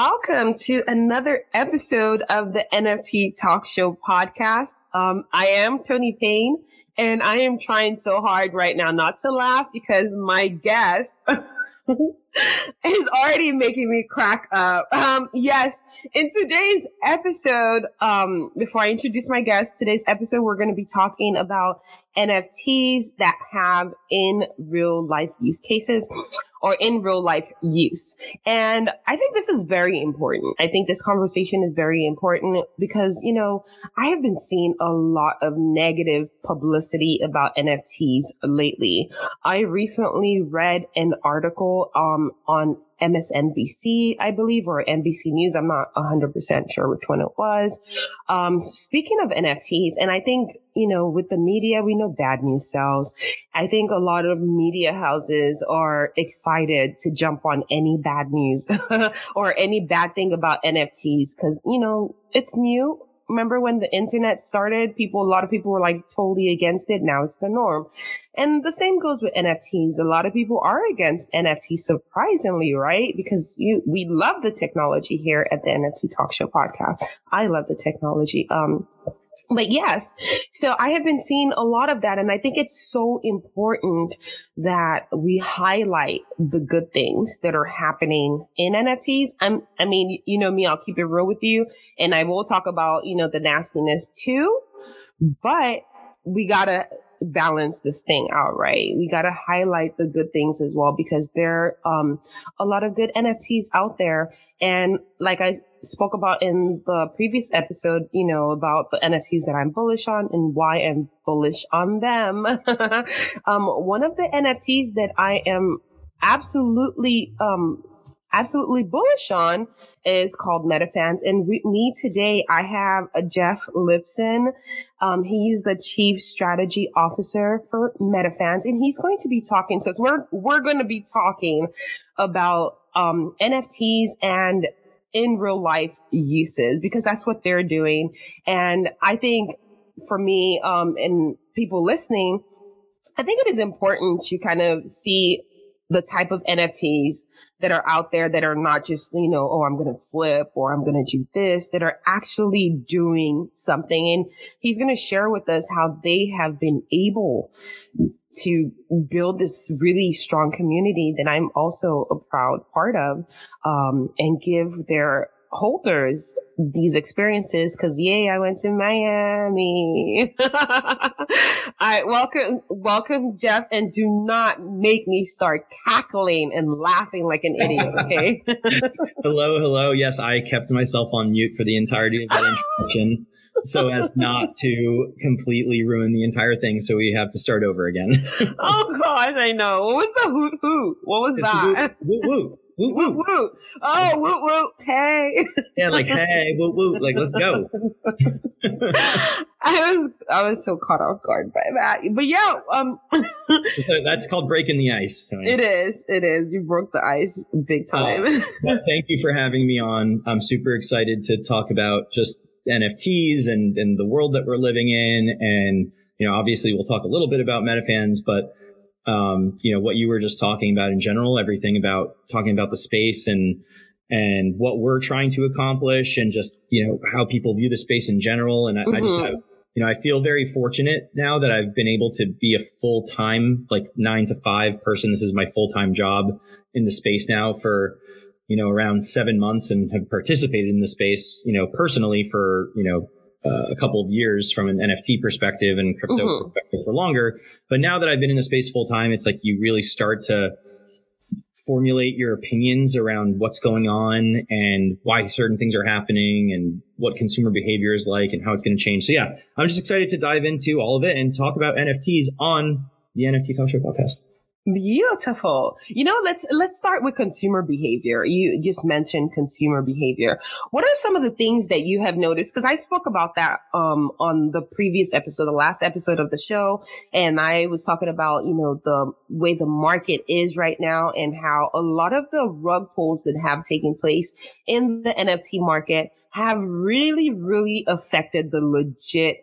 Welcome to another episode of the NFT Talk Show podcast. Um, I am Tony Payne, and I am trying so hard right now not to laugh because my guest is already making me crack up. Um, yes, in today's episode, um, before I introduce my guest, today's episode, we're going to be talking about NFTs that have in real life use cases or in real life use. And I think this is very important. I think this conversation is very important because, you know, I have been seeing a lot of negative publicity about NFTs lately. I recently read an article, um, on MSNBC, I believe, or NBC News. I'm not 100% sure which one it was. Um, speaking of NFTs, and I think, you know, with the media, we know bad news sells. I think a lot of media houses are excited to jump on any bad news or any bad thing about NFTs because, you know, it's new remember when the internet started, people, a lot of people were like totally against it. Now it's the norm. And the same goes with NFTs. A lot of people are against NFTs, surprisingly, right? Because you, we love the technology here at the NFT Talk Show podcast. I love the technology. Um, but yes, so I have been seeing a lot of that. And I think it's so important that we highlight the good things that are happening in NFTs. I'm, I mean, you know me, I'll keep it real with you and I will talk about, you know, the nastiness too, but we gotta balance this thing out, right? We got to highlight the good things as well because there are um, a lot of good NFTs out there. And like I spoke about in the previous episode, you know, about the NFTs that I'm bullish on and why I'm bullish on them. um, one of the NFTs that I am absolutely um, absolutely bullish on is called MetaFans. And me today, I have a Jeff Lipson. Um, he's the chief strategy officer for MetaFans, and he's going to be talking to us. We're, we're going to be talking about, um, NFTs and in real life uses because that's what they're doing. And I think for me, um, and people listening, I think it is important to kind of see the type of NFTs that are out there that are not just, you know, oh, I'm going to flip or I'm going to do this, that are actually doing something. And he's going to share with us how they have been able to build this really strong community that I'm also a proud part of, um, and give their holders these experiences because yay i went to miami. All right welcome welcome jeff and do not make me start cackling and laughing like an idiot okay? Hello hello. Yes i kept myself on mute for the entirety of that introduction so as not to completely ruin the entire thing so we have to start over again. Oh gosh i know. What was the hoot hoot what was it's that Woo woo woo. Oh, woo woo. Hey. Yeah, like hey, woo woo. Like let's go. I was I was so caught off guard by that. But yeah, um that's called breaking the ice, Tony. It is. It is. You broke the ice big uh, time. Uh, well, thank you for having me on. I'm super excited to talk about just NFTs and and the world that we're living in and you know, obviously we'll talk a little bit about MetaFans, but um, you know, what you were just talking about in general, everything about talking about the space and, and what we're trying to accomplish and just, you know, how people view the space in general. And I, mm-hmm. I just have, you know, I feel very fortunate now that I've been able to be a full time, like nine to five person. This is my full time job in the space now for, you know, around seven months and have participated in the space, you know, personally for, you know, uh, a couple of years from an NFT perspective and crypto mm-hmm. perspective for longer. But now that I've been in the space full time, it's like you really start to formulate your opinions around what's going on and why certain things are happening and what consumer behavior is like and how it's going to change. So yeah, I'm just excited to dive into all of it and talk about NFTs on the NFT Talk Show podcast. Beautiful. You know, let's let's start with consumer behavior. You just mentioned consumer behavior. What are some of the things that you have noticed? Because I spoke about that um, on the previous episode, the last episode of the show, and I was talking about you know the way the market is right now and how a lot of the rug pulls that have taken place in the NFT market have really, really affected the legit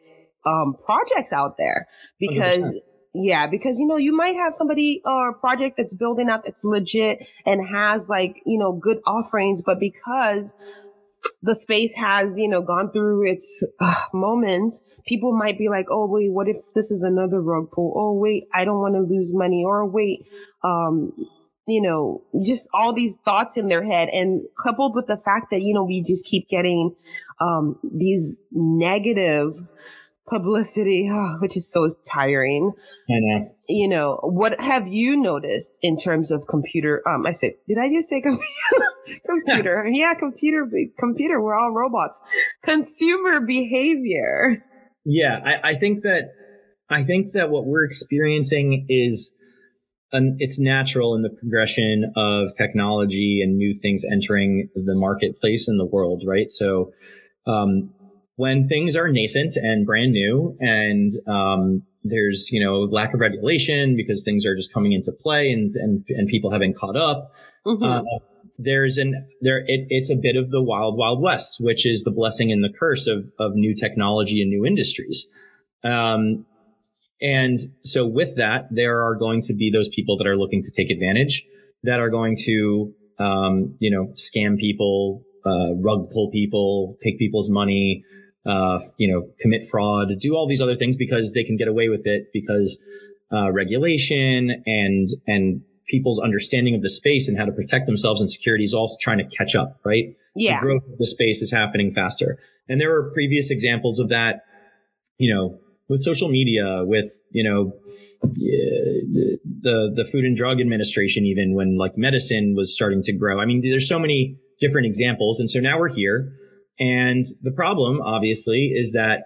um, projects out there because. 100% yeah, because you know, you might have somebody or uh, project that's building out that's legit and has like, you know, good offerings, but because the space has, you know, gone through its uh, moments, people might be like, "Oh, wait, what if this is another rug pull? Oh, wait, I don't want to lose money." Or wait, um, you know, just all these thoughts in their head and coupled with the fact that, you know, we just keep getting um these negative publicity, oh, which is so tiring. I know. You know, what have you noticed in terms of computer? Um, I said, did I just say computer? computer. yeah, computer, computer. We're all robots. Consumer behavior. Yeah, I, I think that, I think that what we're experiencing is, an, it's natural in the progression of technology and new things entering the marketplace in the world, right? So, um, when things are nascent and brand new and um, there's you know lack of regulation because things are just coming into play and and, and people haven't caught up mm-hmm. uh, there's an there it, it's a bit of the wild wild west which is the blessing and the curse of of new technology and new industries um, and so with that there are going to be those people that are looking to take advantage that are going to um, you know scam people uh, rug pull people take people's money uh, you know, commit fraud, do all these other things because they can get away with it because uh, regulation and and people's understanding of the space and how to protect themselves and security is also trying to catch up, right? Yeah. The growth of the space is happening faster. And there were previous examples of that, you know, with social media, with, you know, the the Food and Drug Administration, even when like medicine was starting to grow. I mean, there's so many different examples, and so now we're here. And the problem, obviously, is that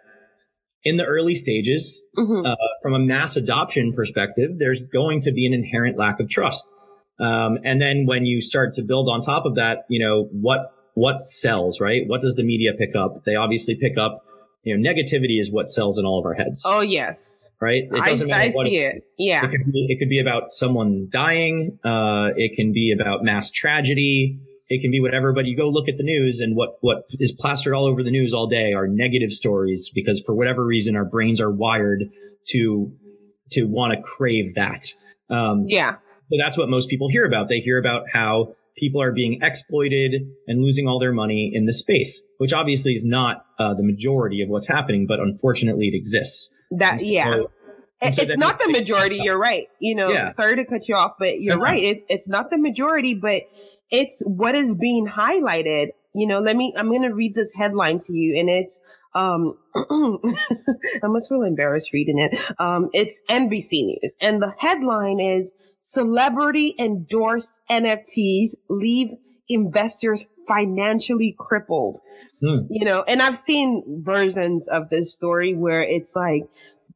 in the early stages, mm-hmm. uh, from a mass adoption perspective, there's going to be an inherent lack of trust. Um, and then when you start to build on top of that, you know, what, what sells, right? What does the media pick up? They obviously pick up, you know, negativity is what sells in all of our heads. Oh, yes. Right? It doesn't I, matter I what see it, it. Yeah. It could, be, it could be about someone dying. Uh, it can be about mass tragedy. It can be whatever, but you go look at the news and what, what is plastered all over the news all day are negative stories because for whatever reason, our brains are wired to, to want to crave that. Um, yeah. So that's what most people hear about. They hear about how people are being exploited and losing all their money in this space, which obviously is not uh, the majority of what's happening, but unfortunately it exists. That, so, yeah. So it's not the majority. You're right. You know, yeah. sorry to cut you off, but you're uh-huh. right. It, it's not the majority, but it's what is being highlighted. You know, let me, I'm going to read this headline to you and it's, um, I must feel embarrassed reading it. Um, it's NBC News and the headline is celebrity endorsed NFTs leave investors financially crippled. Hmm. You know, and I've seen versions of this story where it's like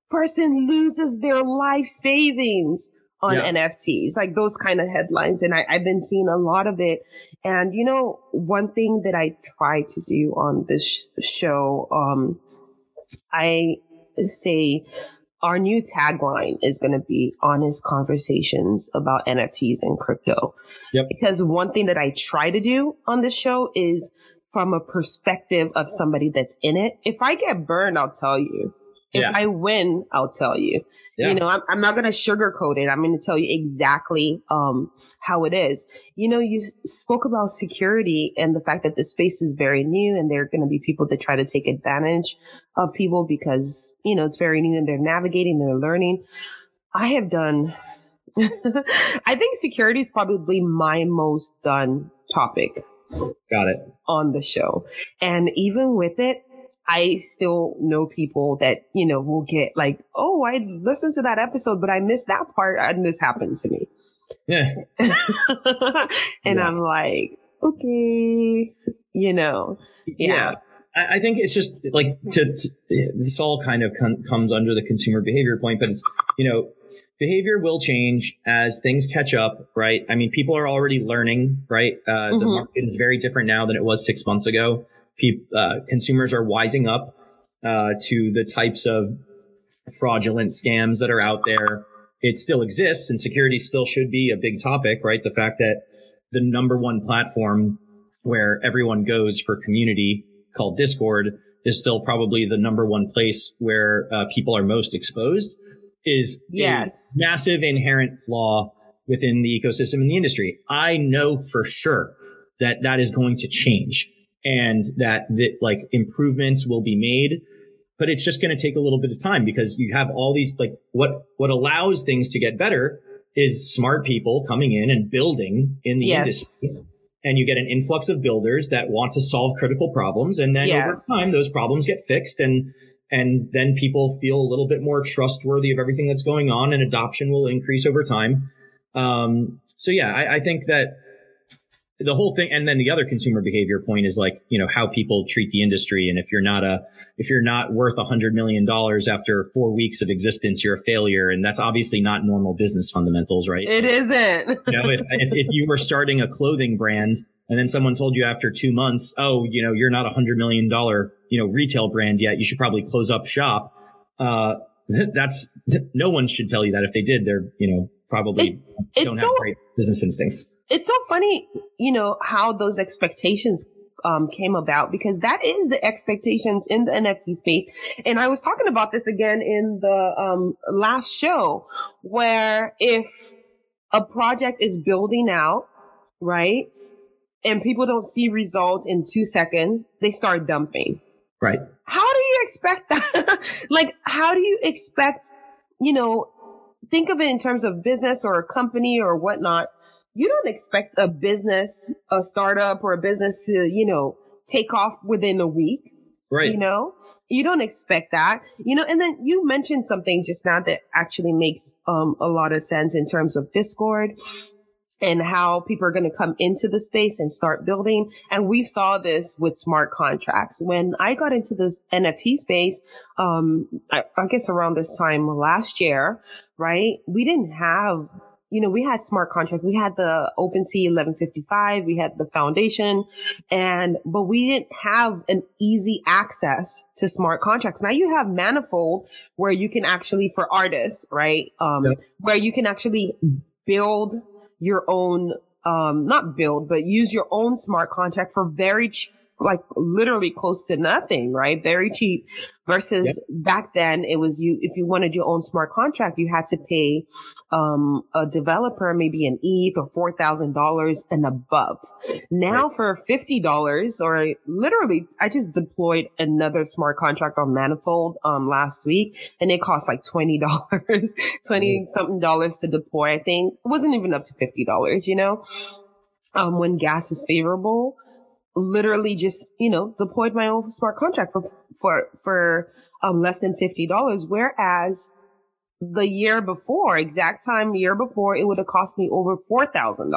person loses their life savings on yeah. NFTs, like those kind of headlines. And I, have been seeing a lot of it. And, you know, one thing that I try to do on this show, um, I say our new tagline is going to be honest conversations about NFTs and crypto. Yep. Because one thing that I try to do on this show is from a perspective of somebody that's in it. If I get burned, I'll tell you. If yeah. I win, I'll tell you. Yeah. You know, I'm, I'm not going to sugarcoat it. I'm going to tell you exactly um, how it is. You know, you spoke about security and the fact that the space is very new and there are going to be people that try to take advantage of people because, you know, it's very new and they're navigating, they're learning. I have done, I think security is probably my most done topic. Got it. On the show. And even with it, I still know people that, you know, will get like, oh, I listened to that episode, but I missed that part and this happened to me. Yeah. and yeah. I'm like, okay, you know, yeah. yeah. I, I think it's just like to, to this all kind of con- comes under the consumer behavior point, but it's, you know, behavior will change as things catch up, right? I mean, people are already learning, right? Uh, mm-hmm. The market is very different now than it was six months ago. Pe- uh, consumers are wising up uh, to the types of fraudulent scams that are out there. It still exists, and security still should be a big topic, right? The fact that the number one platform where everyone goes for community called Discord is still probably the number one place where uh, people are most exposed is yes. a massive inherent flaw within the ecosystem and the industry. I know for sure that that is going to change and that, that like improvements will be made, but it's just going to take a little bit of time because you have all these like what, what allows things to get better is smart people coming in and building in the yes. industry and you get an influx of builders that want to solve critical problems and then yes. over time those problems get fixed and and then people feel a little bit more trustworthy of everything that's going on and adoption will increase over time um, so yeah I, I think that the whole thing and then the other consumer behavior point is like you know how people treat the industry. And if you're not a if you're not worth a hundred million dollars after four weeks of existence you're a failure. And that's obviously not normal business fundamentals right? It isn't. You know if, if, if you were starting a clothing brand and then someone told you after two months oh you know you're not a hundred million dollar you know retail brand yet you should probably close up shop uh that's no one should tell you that. If they did they're you know probably it's, don't have so, great business instincts it's so funny, you know, how those expectations um, came about because that is the expectations in the NFT space. And I was talking about this again in the um, last show where if a project is building out, right? And people don't see results in two seconds, they start dumping. Right. How do you expect that? like, how do you expect, you know, think of it in terms of business or a company or whatnot you don't expect a business, a startup or a business to, you know, take off within a week. Right. You know, you don't expect that, you know, and then you mentioned something just now that actually makes um, a lot of sense in terms of Discord and how people are going to come into the space and start building. And we saw this with smart contracts. When I got into this NFT space, um, I, I guess around this time last year, right? We didn't have you know, we had smart contract. We had the OpenSea 1155. We had the foundation and, but we didn't have an easy access to smart contracts. Now you have manifold where you can actually, for artists, right? Um, where you can actually build your own, um, not build, but use your own smart contract for very cheap like literally close to nothing, right? Very cheap versus yep. back then it was you, if you wanted your own smart contract, you had to pay, um, a developer maybe an ETH or $4,000 and above. Now right. for $50 or literally, I just deployed another smart contract on Manifold, um, last week and it cost like $20, 20 something dollars to deploy. I think it wasn't even up to $50, you know? Um, when gas is favorable literally just, you know, deployed my own smart contract for, for, for, um, less than $50. Whereas the year before, exact time year before, it would have cost me over $4,000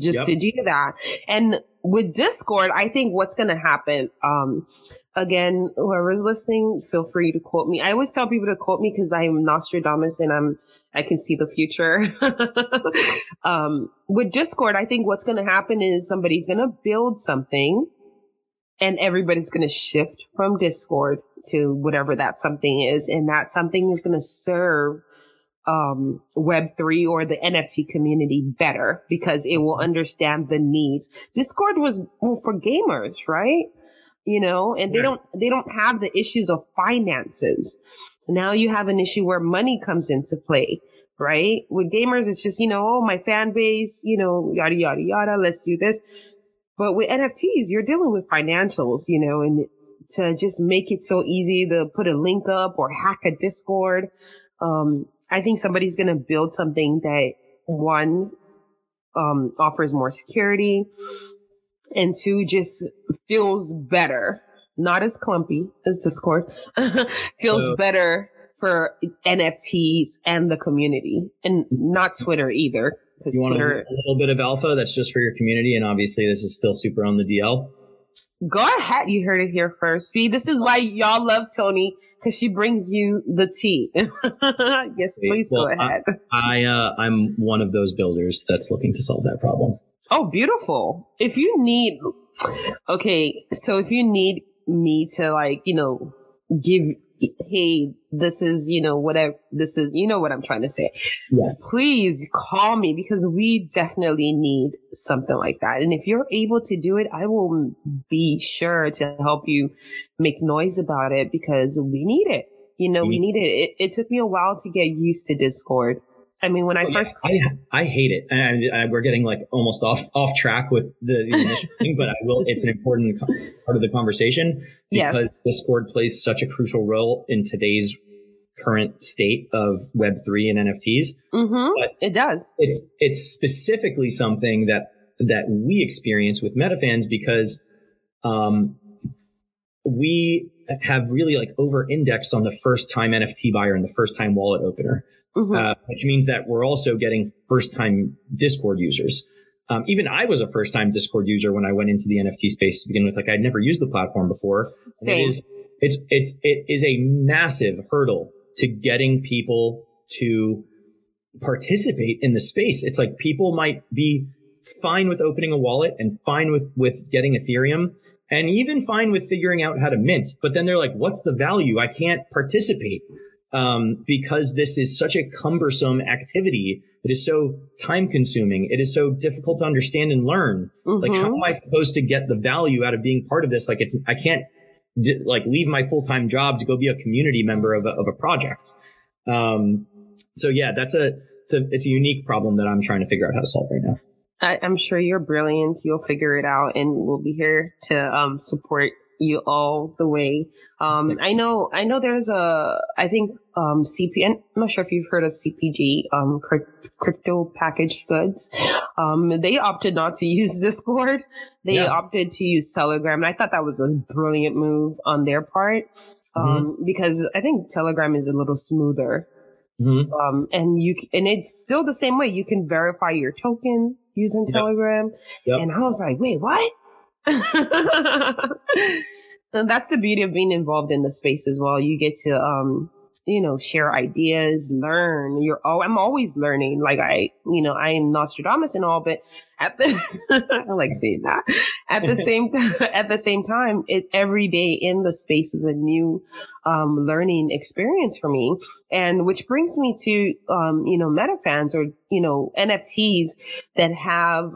just yep. to do that. And with Discord, I think what's going to happen, um, again, whoever's listening, feel free to quote me. I always tell people to quote me because I'm Nostradamus and I'm, I can see the future. um, with Discord, I think what's going to happen is somebody's going to build something and everybody's going to shift from Discord to whatever that something is. And that something is going to serve um, Web3 or the NFT community better because it will understand the needs. Discord was for gamers, right? you know, and they don't, they don't have the issues of finances. Now you have an issue where money comes into play, right? With gamers, it's just, you know, oh, my fan base, you know, yada, yada, yada, let's do this. But with NFTs, you're dealing with financials, you know, and to just make it so easy to put a link up or hack a Discord. Um, I think somebody's going to build something that one, um, offers more security and two, just feels better, not as clumpy as Discord, feels uh, better for NFTs and the community, and not Twitter either. Because Twitter, a little bit of alpha that's just for your community, and obviously this is still super on the DL. Go ahead. You heard it here first. See, this is why y'all love Tony because she brings you the tea. yes, please well, go ahead. I, I uh, I'm one of those builders that's looking to solve that problem. Oh, beautiful. If you need, okay, so if you need me to like, you know, give hey, this is, you know, whatever, this is, you know what I'm trying to say. Yes. Please call me because we definitely need something like that. And if you're able to do it, I will be sure to help you make noise about it because we need it. You know, mm-hmm. we need it. it. It took me a while to get used to Discord. I mean, when I oh, first, I, I hate it, and I, I, we're getting like almost off off track with the, the initial thing, but I will. It's an important part of the conversation because yes. Discord plays such a crucial role in today's current state of Web three and NFTs. Mm-hmm. But it does. It, it's specifically something that that we experience with MetaFans because um, we have really like over indexed on the first time NFT buyer and the first time wallet opener mm-hmm. uh, which means that we're also getting first time Discord users. Um, even I was a first time Discord user when I went into the NFT space to begin with. Like I'd never used the platform before. Same. It is, it's, it's, it is a massive hurdle to getting people to participate in the space. It's like people might be fine with opening a wallet and fine with, with getting Ethereum and even fine with figuring out how to mint. But then they're like, what's the value? I can't participate um, because this is such a cumbersome activity. It is so time consuming. It is so difficult to understand and learn. Mm-hmm. Like, how am I supposed to get the value out of being part of this? Like, it's, I can't d- like leave my full time job to go be a community member of a, of a project. Um, so yeah, that's a, it's a, it's a unique problem that I'm trying to figure out how to solve right now. I, am sure you're brilliant. You'll figure it out and we'll be here to, um, support you all the way. Um, I know, I know there's a, I think, um, CP, I'm not sure if you've heard of CPG, um, crypto packaged goods. Um, they opted not to use Discord. They yeah. opted to use Telegram. And I thought that was a brilliant move on their part. Um, mm-hmm. because I think Telegram is a little smoother. Mm-hmm. Um, and you, and it's still the same way. You can verify your token using yep. Telegram. Yep. And I was like, wait, what? and that's the beauty of being involved in the space as well. You get to, um, you know, share ideas, learn. You're oh, I'm always learning. Like I, you know, I am Nostradamus and all, but at the, I like saying that. At the same, at the same time, it every day in the space is a new, um, learning experience for me. And which brings me to, um, you know, MetaFans or, you know, NFTs that have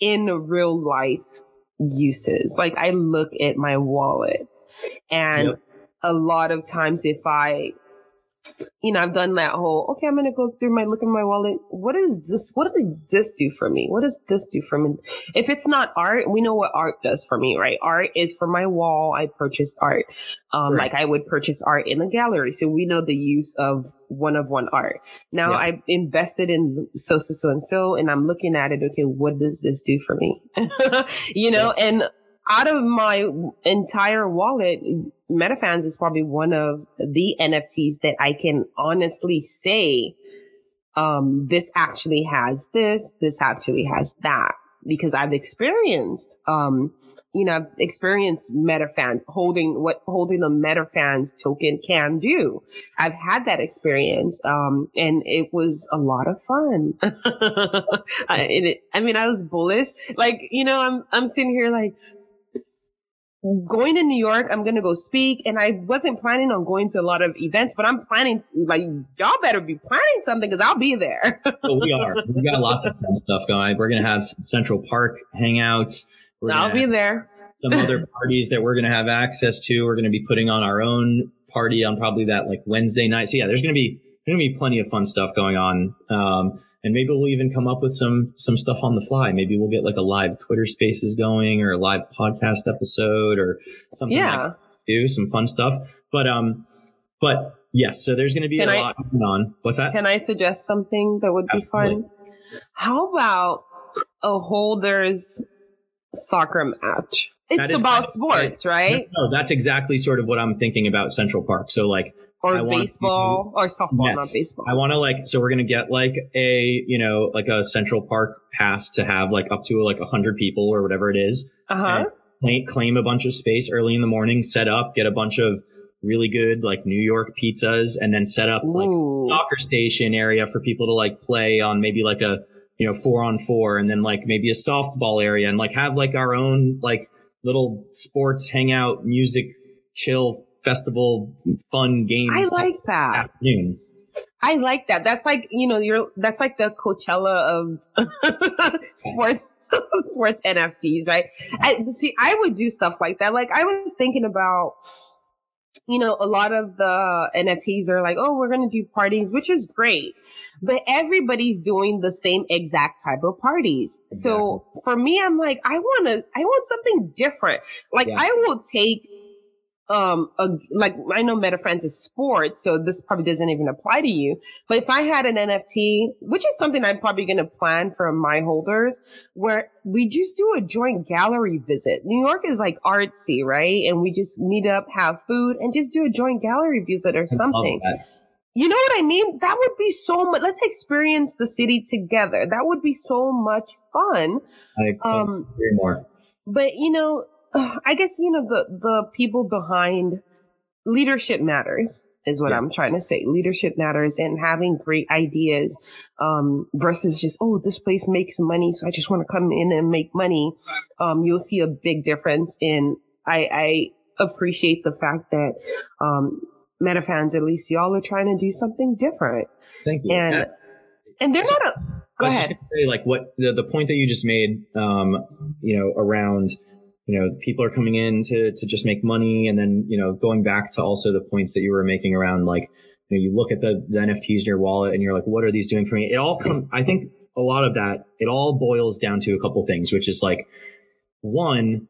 in real life uses. Like I look at my wallet and yep. a lot of times if I you know, I've done that whole, okay, I'm going to go through my, look at my wallet. What is this? What does this do for me? What does this do for me? If it's not art, we know what art does for me, right? Art is for my wall. I purchased art. Um, right. like I would purchase art in a gallery. So we know the use of one of one art. Now yeah. I've invested in so, so, so, and so, and I'm looking at it. Okay. What does this do for me? you know, yeah. and out of my entire wallet, MetaFans is probably one of the NFTs that I can honestly say, um, this actually has this, this actually has that because I've experienced, um, you know, I've experienced MetaFans holding what holding a MetaFans token can do. I've had that experience, um, and it was a lot of fun. I, it, I mean, I was bullish. Like, you know, I'm, I'm sitting here like, going to New York, I'm going to go speak. And I wasn't planning on going to a lot of events, but I'm planning to, like, y'all better be planning something because I'll be there. well, we are. We got lots of fun stuff going. We're going to have some Central Park hangouts. We're I'll be there. some other parties that we're going to have access to. We're going to be putting on our own party on probably that like Wednesday night. So yeah, there's going to be, there's going to be plenty of fun stuff going on. Um, and maybe we'll even come up with some some stuff on the fly. Maybe we'll get like a live Twitter Spaces going or a live podcast episode or something. Yeah, like do some fun stuff. But um, but yes, so there's going to be can a I, lot going on. What's that? Can I suggest something that would be fun? How about a holders soccer match? It's about sports, right? No, no, that's exactly sort of what I'm thinking about Central Park. So like or baseball to, or softball, not baseball. I want to like, so we're going to get like a, you know, like a Central Park pass to have like up to like a hundred people or whatever it is. Uh huh. claim, claim a bunch of space early in the morning, set up, get a bunch of really good like New York pizzas, and then set up like Ooh. soccer station area for people to like play on maybe like a you know four on four, and then like maybe a softball area, and like have like our own like little sports hangout, music, chill festival, fun games. I like that. afternoon. I like that. That's like, you know, you're, that's like the Coachella of sports, sports NFTs, right? I see, I would do stuff like that. Like I was thinking about, you know, a lot of the NFTs are like, oh, we're going to do parties, which is great, but everybody's doing the same exact type of parties. So for me, I'm like, I want to, I want something different. Like Yeah. I will take um a, like I know MetaFans is sports, so this probably doesn't even apply to you. But if I had an NFT, which is something I'm probably going to plan for my holders, where we just do a joint gallery visit. New York is like artsy, right? And we just meet up, have food, and just do a joint gallery visit or something. You know what I mean? That would be so much. Let's experience the city together. That would be so much fun. I Um, agree more. but you know, I guess you know the the people behind leadership matters is what Yeah. I'm trying to say. Leadership matters and having great ideas um versus just oh this place makes money so I just want to come in and make money. Um you'll see a big difference in I I appreciate the fact that um MetaFans, at least y'all are trying to do something different. Thank you. And Yeah. and they're So- not a I go was just ahead. say, like what the, the point that you just made, um, you know, around, you know, people are coming in to, to just make money. And then, you know, going back to also the points that you were making around like, you know, you look at the, the NFTs in your wallet and you're like, what are these doing for me? It all come, I think a lot of that, it all boils down to a couple things, which is like, one,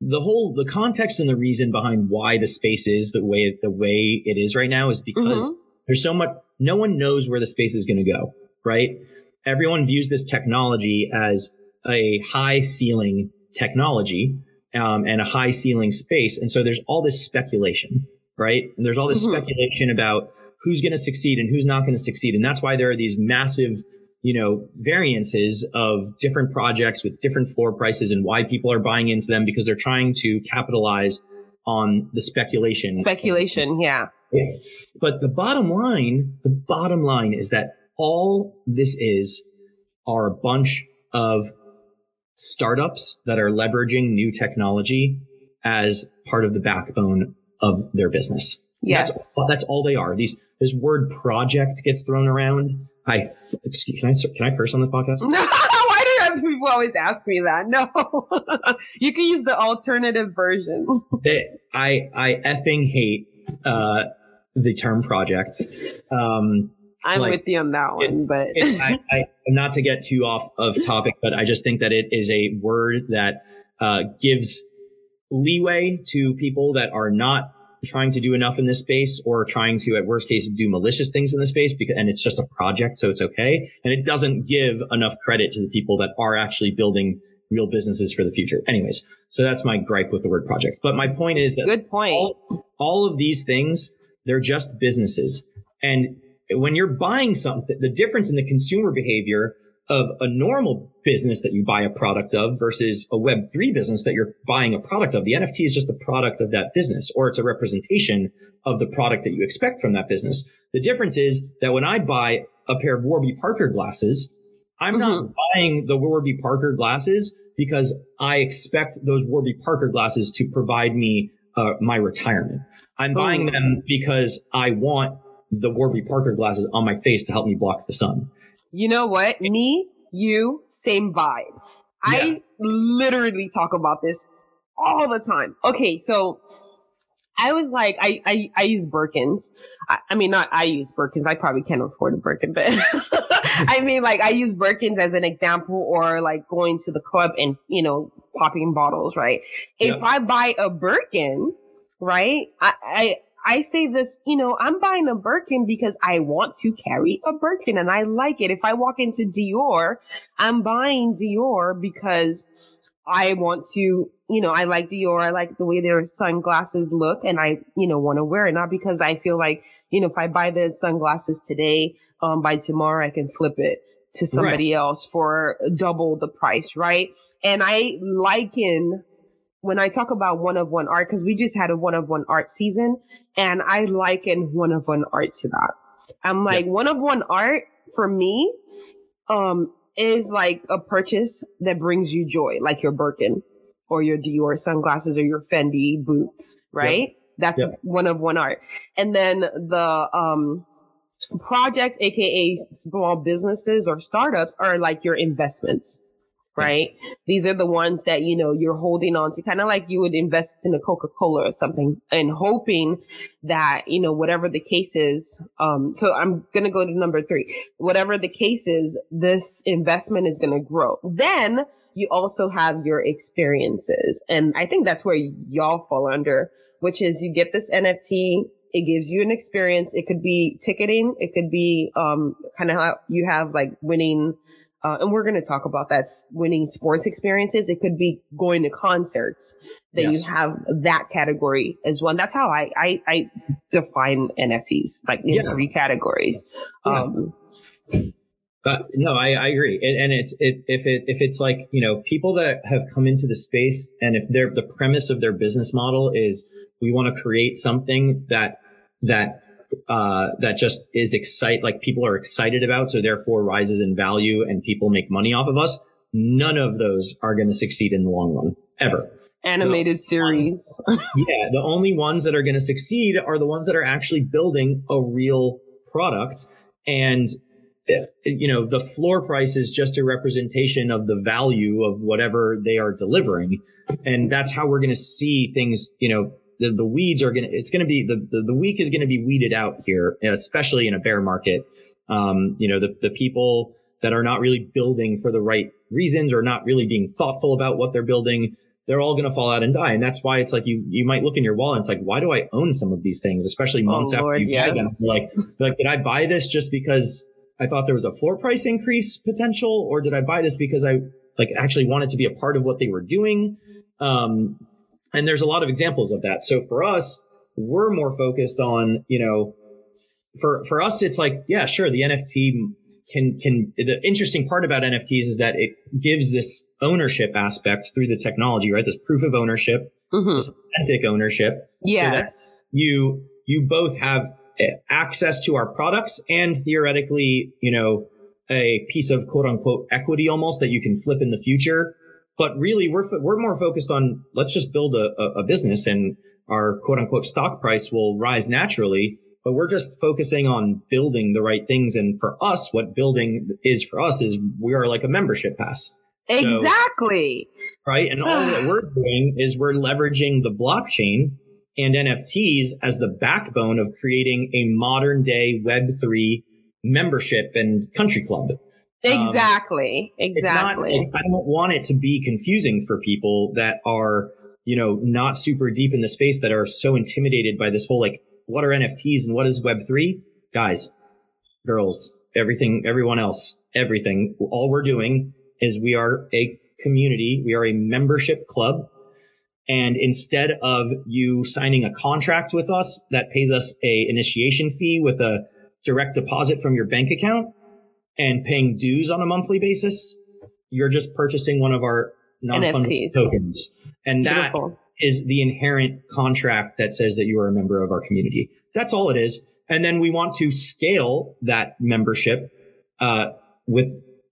the whole, the context and the reason behind why the space is the way, the way it is right now is because Mhm. there's so much, no one knows where the space is going to go, right? Everyone views this technology as a high ceiling technology um, and a high ceiling space. And so there's all this speculation, right? And there's all this Mhm. speculation about who's going to succeed and who's not going to succeed. And that's why there are these massive, you know, variances of different projects with different floor prices and why people are buying into them because they're trying to capitalize on the speculation. Speculation, yeah. Yeah. But the bottom line, the bottom line is that all this is are a bunch of startups that are leveraging new technology as part of the backbone of their business. Yes. That's, that's all they are. These, this word project gets thrown around. I, excuse, can I, can I curse on the podcast? No, why do people always ask me that? No, you can use the alternative version. They, I, I effing hate, uh, the term projects. Um, I'm Like, with you on that it- one, but it, I, I, not to get too off of topic, but I just think that it is a word that uh, gives leeway to people that are not trying to do enough in this space or trying to, at worst case, do malicious things in the space because, and it's just a project. So it's okay. And it doesn't give enough credit to the people that are actually building real businesses for the future. Anyways, so that's my gripe with the word project. But my point is that good point. all, all of these things, they're just businesses. And when you're buying something, the difference in the consumer behavior of a normal business that you buy a product of versus a web3 business that you're buying a product of, the NFT is just a product of that business or it's a representation of the product that you expect from that business. The difference is that when I buy a pair of Warby Parker glasses, I'm not buying the Warby Parker glasses because I expect those Warby Parker glasses to provide me uh, my retirement. I'm buying them because I want the Warby Parker glasses on my face to help me block the sun. You know what? Me, you, same vibe. I literally talk about this all the time. Okay, so I was like, I I, I use Birkins. I, I mean, not I use Birkins. I probably can't afford a Birkin, but I mean, like I use Birkins as an example, or like going to the club and you know popping bottles. Right? If Yeah. I buy a Birkin, right? I, I I say this, you know, I'm buying a Birkin because I want to carry a Birkin and I like it. If I walk into Dior, I'm buying Dior because I want to, you know, I like Dior. I like the way their sunglasses look and I, you know, want to wear it. Not because I feel like, you know, if I buy the sunglasses today, um, by tomorrow I can flip it to somebody right. else for double the price, right? And I liken when I talk about one of one art, because we just had a one of one art season, and I liken one of one art to that. I'm like, one of one art for me, um, is like a purchase that brings you joy, like your Birkin or your Dior sunglasses or your Fendi boots, right? Yep. That's yep. one of one art. And then the, um, projects, aka small businesses or startups are like your investments right? Yes. These are the ones that, you know, you're holding on to kind of like you would invest in a Coca-Cola or something and hoping that, you know, whatever the case is. Um, so I'm going to go to number three. Whatever the case is, this investment is going to grow. Then you also have your experiences. And I think that's where y'all fall under, which is you get this NFT. It gives you an experience. It could be ticketing. It could be, um, kind of how you have like winning, uh, and we're going to talk about that winning sports experiences. It could be going to concerts that yes. you have that category as. And that's how I, I, I define NFTs, like in yeah. three categories. Yeah. Um, but no, I, I agree. It, and it's, it, if it, if it's like, you know, people that have come into the space and if they're, the premise of their business model is we want to create something that, that uh, that just is excite like people are excited about, so therefore rises in value and people make money off of us. None of those are going to succeed in the long run ever. Animated series. yeah, the only ones that are going to succeed are the ones that are actually building a real product and uh, you know the floor price is just a representation of the value of whatever they are delivering and that's how we're going to see things you know the, the weeds are going to, it's going to be, the, the, the weak is going to be weeded out here, especially in a bear market. Um, you know, the, the people that are not really building for the right reasons or not really being thoughtful about what they're building, they're all going to fall out and die. And that's why it's like you, you might look in your wallet and it's like, why do I own some of these things, especially oh, months oh, after Lord, you yes. buy them? Like, like, did I buy this just because I thought there was a floor price increase potential or did I buy this because I like actually wanted to be a part of what they were doing? Um, and there's a lot of examples of that. So for us, we're more focused on, you know, for, for us, it's like, yeah, sure. The NFT can, can, the interesting part about NFTs is that it gives this ownership aspect through the technology, right? This proof of ownership, mm-hmm. this authentic ownership. Yes. So you, you both have eh, access to our products and theoretically, you know, a piece of quote unquote equity almost that you can flip in the future but really, we're we're more focused on let's just build a, a business and our quote unquote stock price will rise naturally. But we're just focusing on building the right things. And for us, what building is for us is we are like a membership pass. Exactly. So, right. And all that we're doing is we're leveraging the blockchain and NFTs as the backbone of creating a modern day Web3 membership and country club. Exactly. Um, exactly. Not, I don't want it to be confusing for people that are, you know, not super deep in the space that are so intimidated by this whole like, what are NFTs and what is Web3? Guys, girls, everything, everyone else, everything. All we're doing is we are a community. We are a membership club. And instead of you signing a contract with us that pays us a initiation fee with a direct deposit from your bank account, and paying dues on a monthly basis, you're just purchasing one of our non-fungible tokens. And that Beautiful. is the inherent contract that says that you are a member of our community. That's all it is. And then we want to scale that membership, uh, with,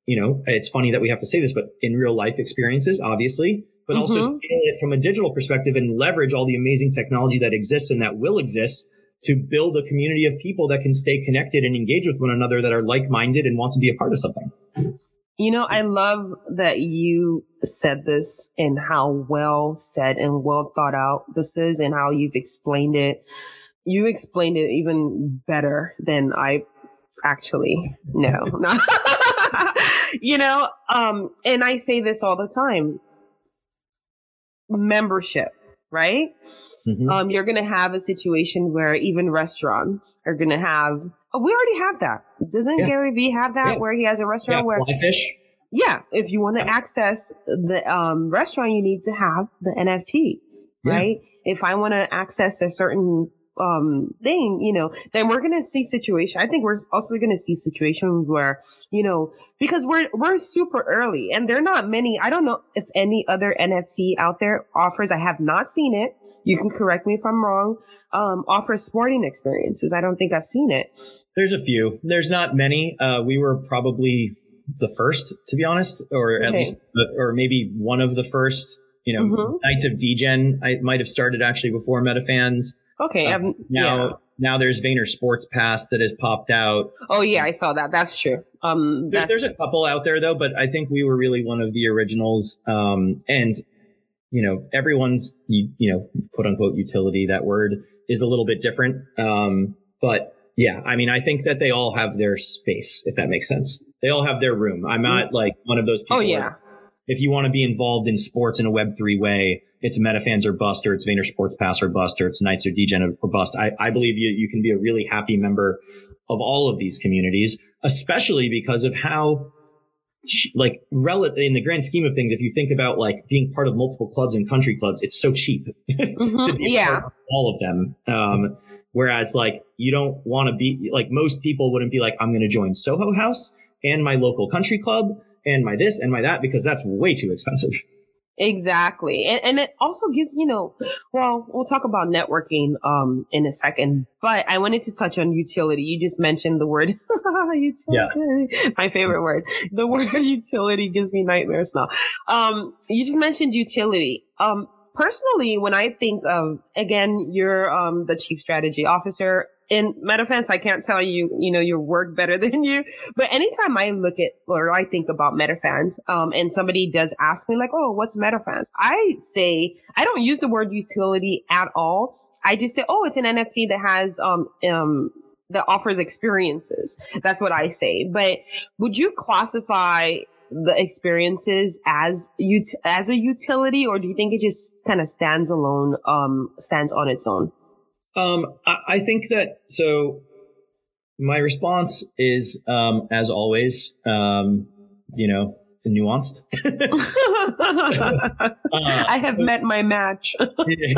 you know, it's funny that we have to say this, but in real life experiences, obviously, but mm-hmm. also scale it from a digital perspective and leverage all the amazing technology that exists and that will exist to build a community of people that can stay connected and engage with one another that are like-minded and want to be a part of something. You know, I love that you said this and how well said and well thought out this is and how you've explained it. You explained it even better than I actually know. you know, um, and I say this all the time. Membership, right? Mm-hmm. Um, you're going to have a situation where even restaurants are going to have, oh, we already have that. Doesn't yeah. Gary Vee have that yeah. where he has a restaurant yeah, where fish? Yeah. If you want to access the, um, restaurant, you need to have the NFT, right? If I want to access a certain um thing, you know, then we're gonna see situation. I think we're also gonna see situations where, you know, because we're we're super early and there are not many. I don't know if any other NFT out there offers. I have not seen it. You can correct me if I'm wrong. Um, offers sporting experiences. I don't think I've seen it. There's a few. There's not many. Uh, we were probably the first, to be honest, or at least, or maybe one of the first. You know, Mhm. Knights of Degen. I might have started actually before MetaFans. Okay. Uh, I've, Now, yeah. now there's Vayner Sports Pass that has popped out. Oh yeah, I saw that. That's true. Um, There's, that's, there's a couple out there though, but I think we were really one of the originals. Um, and you know, everyone's you, you know, quote unquote utility. That word is a little bit different. Um, but yeah, I mean, I think that they all have their space, if that makes sense. They all have their room. I'm not like one of those people. oh yeah. where If you want to be involved in sports in a Web3 way, it's MetaFans or bust, or it's Vayner Sports Pass or bust, or it's Knights of Degen or bust. I, I believe you, you can be a really happy member of all of these communities, especially because of how like relative in the grand scheme of things, if you think about like being part of multiple clubs and country clubs, it's so cheap Mhm. to be Yeah. part of all of them. Um, whereas like you don't want to be like most people wouldn't be like, I'm going to join Soho House and my local country club and my this and my that because that's way too expensive. Exactly. And, and it also gives, you know, well, we'll talk about networking, um, in a second, but I wanted to touch on utility. You just mentioned the word utility. My favorite word. The word utility gives me nightmares now. Um, you just mentioned utility. Um, personally, when I think of, again, you're, um, the chief strategy officer in MetaFans, I can't tell you, you know, your work better than you, but anytime I look at or I think about MetaFans, um, and somebody does ask me like, "Oh, what's MetaFans?" I say I don't use the word utility at all. I just say, "Oh, it's an NFT that has um um that offers experiences." That's what I say. But would you classify the experiences as ut- as a utility, or do you think it just kind of stands alone, um, stands on its own? Um, I, I think that so. My response is, um, as always, um, you know, nuanced. Uh, I have met my match.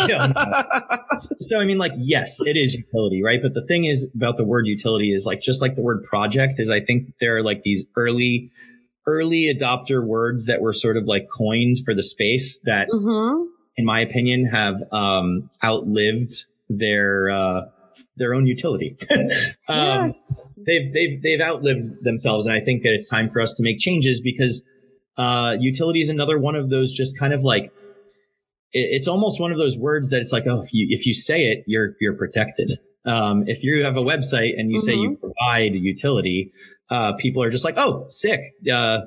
yeah, so I mean, like, yes, it is utility, right? But the thing is about the word utility is like just like the word project is. I think there are like these early, early adopter words that were sort of like coined for the space that, hmm in my opinion, have um, outlived their uh, their own utility. um, yes. they've they've they've outlived themselves, and I think that it's time for us to make changes because uh, utility is another one of those just kind of like it, it's almost one of those words that it's like oh if you if you say it you're you're protected. Um, if you have a website and you say you provide utility, uh, people are just like oh sick. Uh,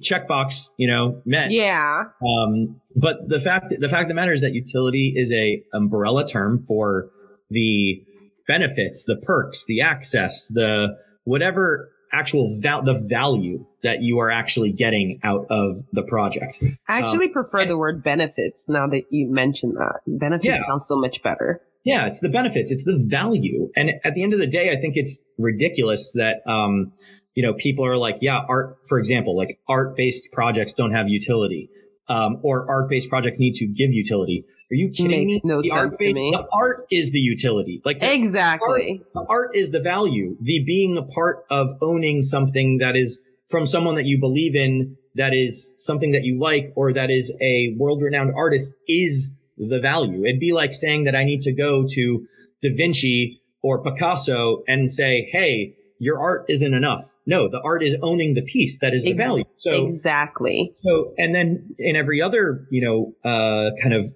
checkbox, you know, met. Yeah. Um, but the fact the fact of the matter is that utility is a umbrella term for the benefits, the perks, the access, the whatever actual val- the value that you are actually getting out of the project. I actually prefer the word benefits now that you mentioned that. Benefits Yeah. sounds so much better. Yeah, it's the benefits, it's the value. And at the end of the day, I think it's ridiculous that um, you know, people are like, yeah, art, for example, like art-based projects don't have utility. Um, or art-based projects need to give utility. Are you kidding me? It Makes me? no The sense to me. The art is the utility. Like the, Exactly. the art is the value. The being a part of owning something that is from someone that you believe in, that is something that you like, or that is a world-renowned artist is the value. It'd be like saying that I need to go to Da Vinci or Picasso and say, Hey, your art isn't enough. No, the art is owning the piece. That is the Ex- value. So, exactly. so, and then in every other, you know, uh, kind of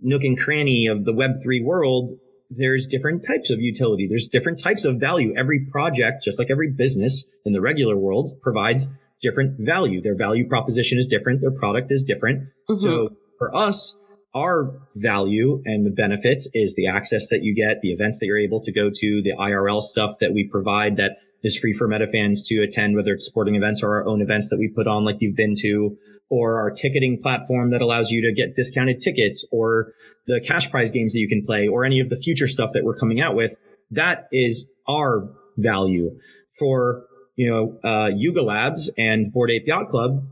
nook and cranny of the Web3 world, there's different types of utility. There's different types of value. Every project, just like every business in the regular world, provides different value. Their value proposition is different. Their product is different. Mhm. So for us, our value and the benefits is the access that you get, the events that you're able to go to, the IRL stuff that we provide that is free for meta fans to attend, whether it's sporting events or our own events that we put on like you've been to, or our ticketing platform that allows you to get discounted tickets or the cash prize games that you can play or any of the future stuff that we're coming out with. That is our value for, you know, uh, Yuga Labs and Bored Ape Yacht Club.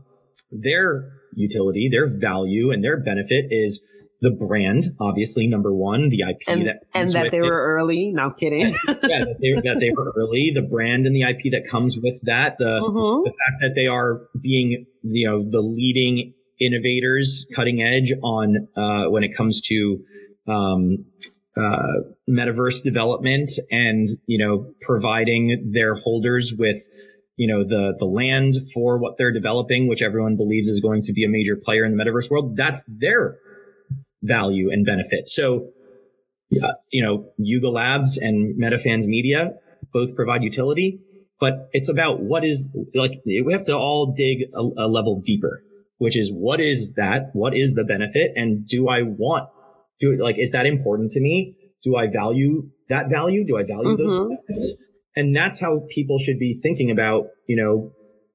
Their utility, their value and their benefit is the brand, obviously, number one, the IP and, that and that they it. were early. No kidding. yeah, that they, that they, were early. The brand and the IP that comes with that. The mm-hmm. the fact that they are being you know the leading innovators, cutting edge on uh, when it comes to um, uh, metaverse development, and you know providing their holders with you know the the land for what they're developing, which everyone believes is going to be a major player in the metaverse world. That's their value and benefit. So, uh, you know, Yuga Labs and Metafans Media both provide utility, but it's about what is like we have to all dig a, a level deeper, which is what is that? What is the benefit? And do I want do like is that important to me? Do I value that value? Do I value mm-hmm. those benefits? And that's how people should be thinking about, you know,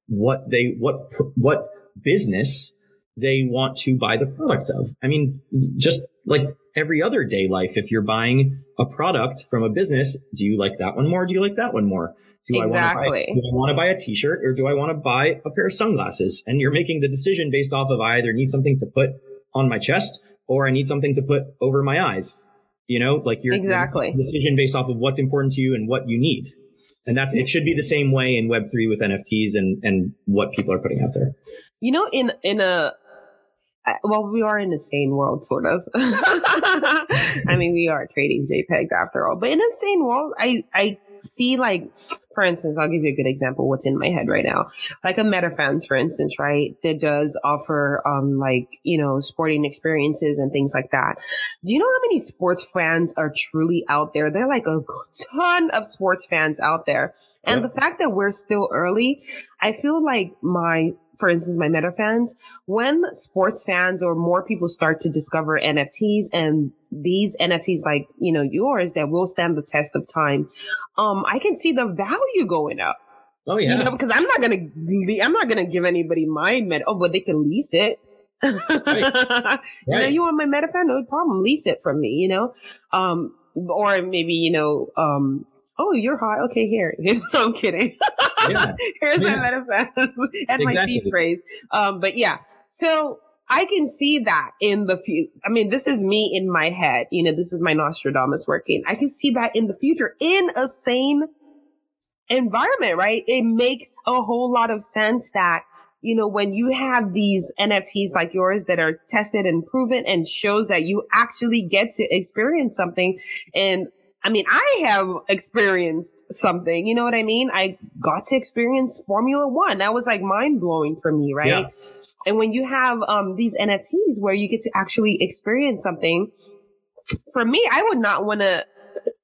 what they, what, what business they want to buy the product of. I mean, just like every other day life, if you're buying a product from a business, do you like that one more? Do you like that one more? Do exactly. I want to buy, do I want to buy a t-shirt or do I want to buy a pair of sunglasses? And you're making the decision based off of I either need something to put on my chest or I need something to put over my eyes. You know, like your exactly decision based off of what's important to you and what you need. And that's, it should be the same way in Web3 with NFTs and, and what people are putting out there. You know, in, in a, well, we are in the same world, sort of. I mean, we are trading JPEGs after all, but in the same world, I, I see like for instance, I'll give you a good example. What's in my head right now, like a Metafans, for instance, right? That does offer, um, like, you know, sporting experiences and things like that. Do you know how many sports fans are truly out there? There are like a ton of sports fans out there. And yep. the fact that we're still early, I feel like my for instance, my meta fans, when sports fans or more people start to discover NFTs and these NFTs like, you know, yours that will stand the test of time, um, I can see the value going up. Oh yeah. You know, because I'm not gonna, I'm not gonna give anybody my meta. Oh, but they can lease it. right. right. You know, you want my meta fan? No problem. Lease it from me. You know, um, or maybe you know, um, oh, you're hot. Okay, here. I'm kidding. Yeah. Here's yeah. my metaphor and exactly. my seed phrase. Um, but yeah, so I can see that in the future. I mean, this is me in my head. You know, this is my Nostradamus working. I can see that in the future in a sane environment, right? It makes a whole lot of sense that you know, when you have these NFTs like yours that are tested and proven and shows that you actually get to experience something and I mean, I have experienced something, you know what I mean? I got to experience Formula One. That was like mind blowing for me, right? Yeah. And when you have um, these NFTs where you get to actually experience something, for me, I would not want to.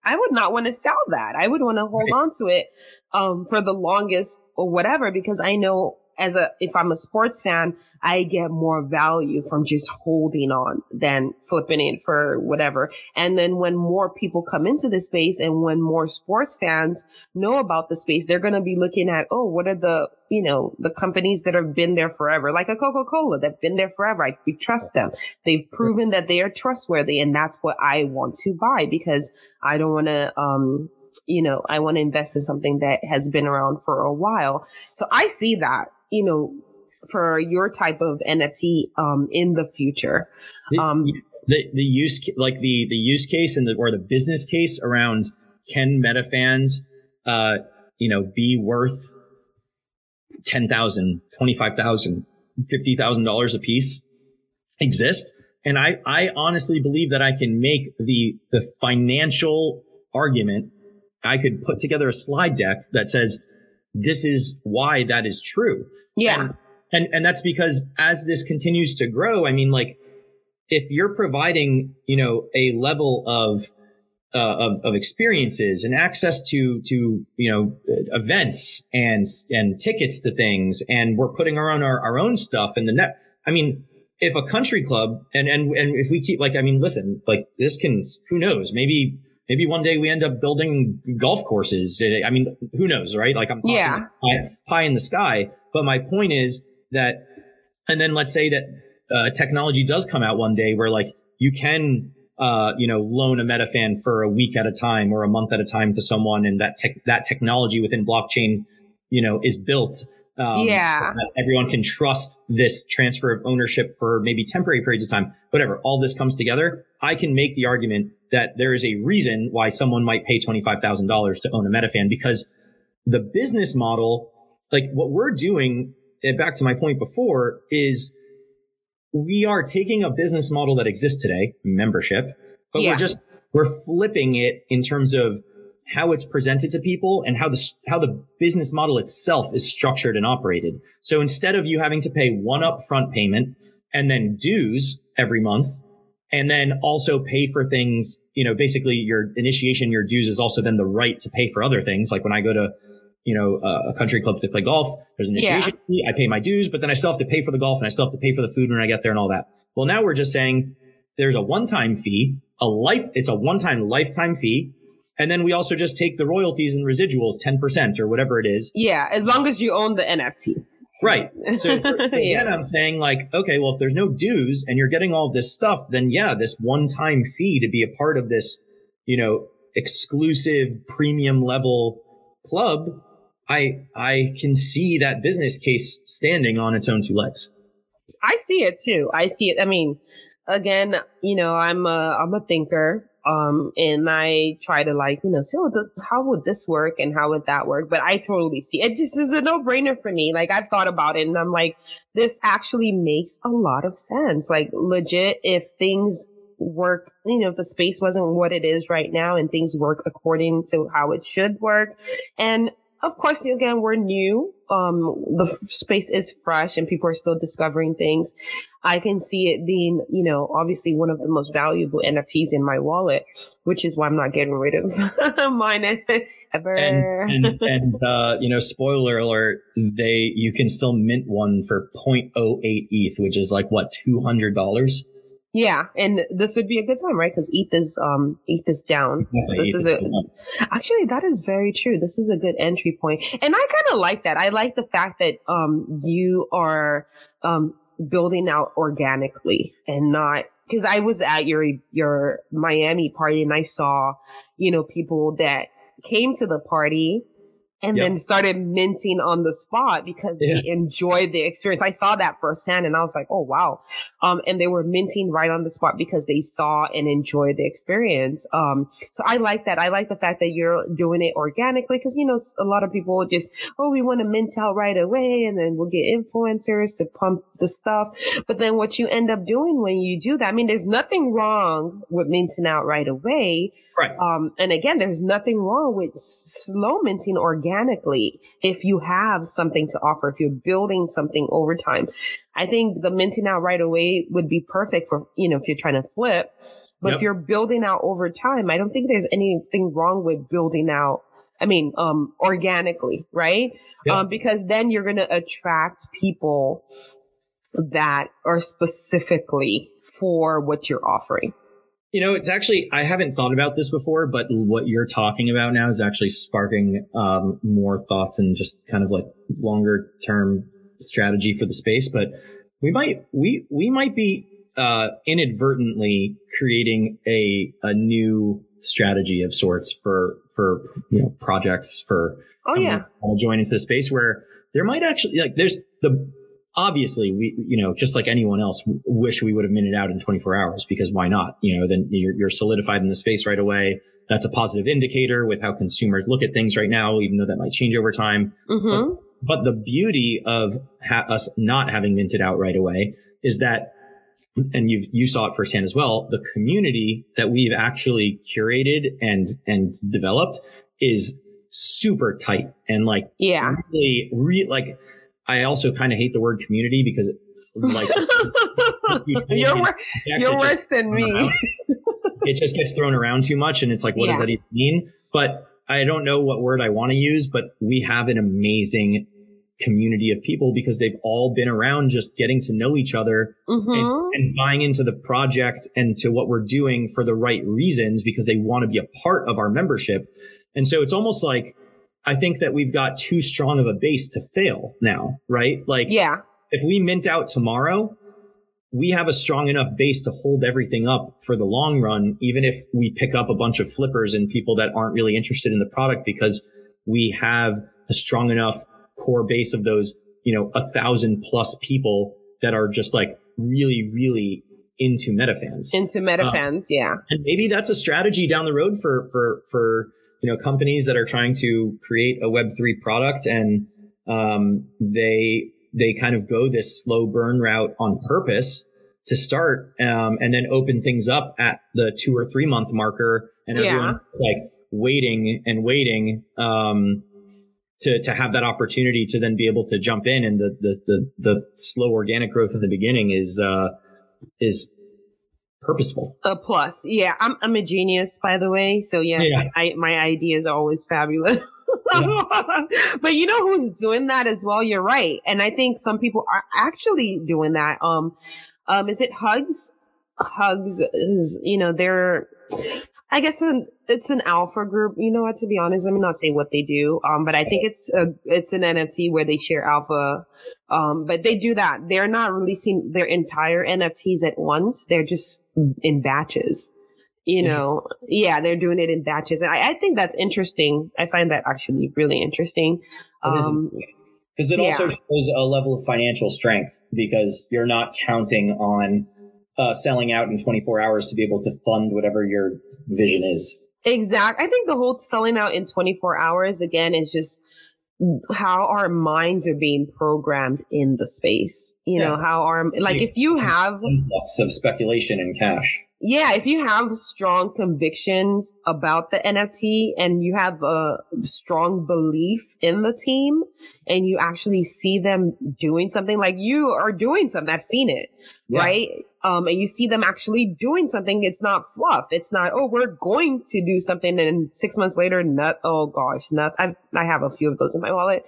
I would not want to sell that. I would want to hold right. on to it um, for the longest or whatever because I know as a, if I'm a sports fan, I get more value from just holding on than flipping it for whatever. And then when more people come into the space and when more sports fans know about the space, they're going to be looking at, oh, what are the, you know, the companies that have been there forever, like a Coca-Cola that's been there forever. I we trust them. They've proven that they are trustworthy. And that's what I want to buy because I don't want to, um, you know, I want to invest in something that has been around for a while. So I see that you know, for your type of NFT um, in the future. Um, the the use like the the use case and the or the business case around can meta fans uh, you know, be worth ten thousand, twenty five thousand, fifty thousand dollars a piece exist. And I, I honestly believe that I can make the, the financial argument. I could put together a slide deck that says, this is why that is true. Yeah. And, and, and that's because as this continues to grow, I mean, like, if you're providing, you know, a level of, uh, of, of, experiences and access to, to, you know, events and, and tickets to things. And we're putting our own, our, our own stuff in the net. I mean, if a country club and, and, and if we keep like, I mean, listen, like this can, who knows, maybe maybe one day we end up building golf courses. I mean, who knows, right? Like I'm yeah. high, high, in the sky. But my point is that, and then let's say that uh, technology does come out one day where like you can, uh, you know, loan a MetaFan for a week at a time or a month at a time to someone, and that tech, that technology within blockchain, you know, is built Um, yeah. So everyone can trust this transfer of ownership for maybe temporary periods of time, whatever. All this comes together. I can make the argument that there is a reason why someone might pay $25,000 to own a Metafan because the business model, like what we're doing, back to my point before, is we are taking a business model that exists today, membership, but yeah. we're just, we're flipping it in terms of how it's presented to people and how the, how the business model itself is structured and operated. So instead of you having to pay one upfront payment and then dues every month, and then also pay for things, you know, basically your initiation, your dues is also then the right to pay for other things. Like when I go to, you know, a country club to play golf, there's an initiation yeah. fee. I pay my dues, but then I still have to pay for the golf and I still have to pay for the food when I get there and all that. Well, now we're just saying there's a one-time fee, a life, it's a one-time lifetime fee. And then we also just take the royalties and residuals, 10% or whatever it is. Yeah. As long as you own the NFT. Right. So again, yeah. I'm saying like, okay, well, if there's no dues and you're getting all this stuff, then yeah, this one-time fee to be a part of this, you know, exclusive premium level club, I I can see that business case standing on its own two legs. I see it too. I see it. I mean, again, you know, I'm a I'm a thinker. Um, and I try to like, you know, say, oh, the, how would this work and how would that work? But I totally see it. Just is a no brainer for me. Like I've thought about it and I'm like, this actually makes a lot of sense. Like legit, if things work, you know, if the space wasn't what it is right now and things work according to how it should work. And of course, again, we're new. Um, the space is fresh and people are still discovering things. I can see it being, you know, obviously one of the most valuable NFTs in my wallet, which is why I'm not getting rid of mine ever. And, and, and uh, you know, spoiler alert, they, you can still mint one for 0.08 ETH, which is like what, $200? Yeah, and this would be a good time, right? Because ETH is um ETH is down. this is a actually that is very true. This is a good entry point, and I kind of like that. I like the fact that um you are um building out organically and not because I was at your your Miami party and I saw you know people that came to the party and yep. then started minting on the spot because yeah. they enjoyed the experience. I saw that firsthand and I was like, oh wow. Um, and they were minting right on the spot because they saw and enjoyed the experience. Um, so I like that. I like the fact that you're doing it organically because, you know, a lot of people just, oh, we want to mint out right away and then we'll get influencers to pump the stuff. But then what you end up doing when you do that, I mean, there's nothing wrong with minting out right away. Right. Um, and again, there's nothing wrong with slow minting organically if you have something to offer, if you're building something over time. I think the minting out right away would be perfect for, you know, if you're trying to flip. But yep. if you're building out over time, I don't think there's anything wrong with building out I mean, um, organically, right? Yep. Um, because then you're going to attract people that are specifically for what you're offering. You know, it's actually, I haven't thought about this before, but what you're talking about now is actually sparking um, more thoughts and just kind of like longer term strategy for the space. But we might, we, we might be uh, inadvertently creating a, a new strategy of sorts for, for, you know, projects for, oh, yeah, all join into the space where there might actually, like, there's the, obviously we you know just like anyone else wish we would have minted out in 24 hours because why not? You know then you're, you're solidified in the space right away. That's a positive indicator with how consumers look at things right now even though that might change over time. Mm-hmm. but, but, the beauty of ha- us not having minted out right away is that and you you saw it firsthand as well the community that we've actually curated and and developed is super tight and like yeah. really re- like I also kind of hate the word community because it, like you you're, wor- you're worse than me. it just gets thrown around too much, and it's like, what yeah. does that even mean? But I don't know what word I want to use, but we have an amazing community of people because they've all been around just getting to know each other mm-hmm. and, and, buying into the project and to what we're doing for the right reasons because they want to be a part of our membership. And so it's almost like I think that we've got too strong of a base to fail now, right? Like, yeah, if we mint out tomorrow, we have a strong enough base to hold everything up for the long run, even if we pick up a bunch of flippers and people that aren't really interested in the product because we have a strong enough core base of those you know, a thousand plus people that are just like really, really into meta metafans. Into metafans, um, yeah. And maybe that's a strategy down the road for for for you know companies that are trying to create a Web three product and um, they they kind of go this slow burn route on purpose to start um, and then open things up at the two or three month marker and everyone's yeah. like waiting and waiting um, to to have that opportunity to then be able to jump in and the the the, the slow organic growth in the beginning is uh, is purposeful. A plus, yeah. I'm I'm a genius, by the way. So yes, yeah. I, my ideas are always fabulous. Yeah. but you know who's doing that as well? You're right, and I think some people are actually doing that. Um, um, is it Hugs? Hugs is you know they're I guess it's an alpha group. You know what? To be honest, I'm not saying what they do. Um, but I think it's a, it's an NFT where they share alpha. Um, but they do that. They're not releasing their entire NFTs at once. They're just in batches. You know, yeah, they're doing it in batches. And I, I think that's interesting. I find that actually really interesting. Um, because it also yeah. shows a level of financial strength because you're not counting on uh, selling out in 24 hours to be able to fund whatever your vision is. Exact. I think the whole selling out in 24 hours again is just how our minds are being programmed in the space. You yeah. know, how our, like if you have influx of speculation and cash. Yeah. If you have strong convictions about the NFT and you have a strong belief in the team and you actually see them doing something like you are doing something. I've seen it, yeah. right? Um, and you see them actually doing something, it's not fluff. It's not, oh, we're going to do something. And six months later, not, oh gosh, not, I, I have a few of those in my wallet.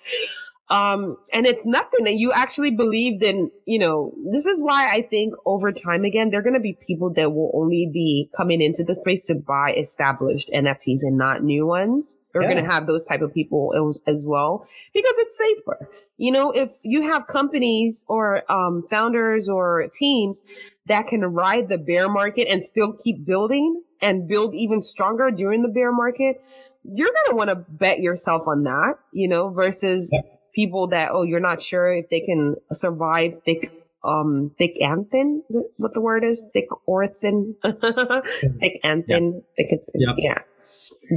Um, and it's nothing that you actually believed in, you know, this is why I think over time again, there are going to be people that will only be coming into the space to buy established NFTs and not new ones. We're yeah. going to have those type of people as, as well because it's safer. You know, if you have companies or um, founders or teams that can ride the bear market and still keep building and build even stronger during the bear market, you're going to want to bet yourself on that, you know, versus people that, oh, you're not sure if they can survive thick, um, thick and thin. What the word is? Thick or thin? thick and thin. Thick and thin. Yeah.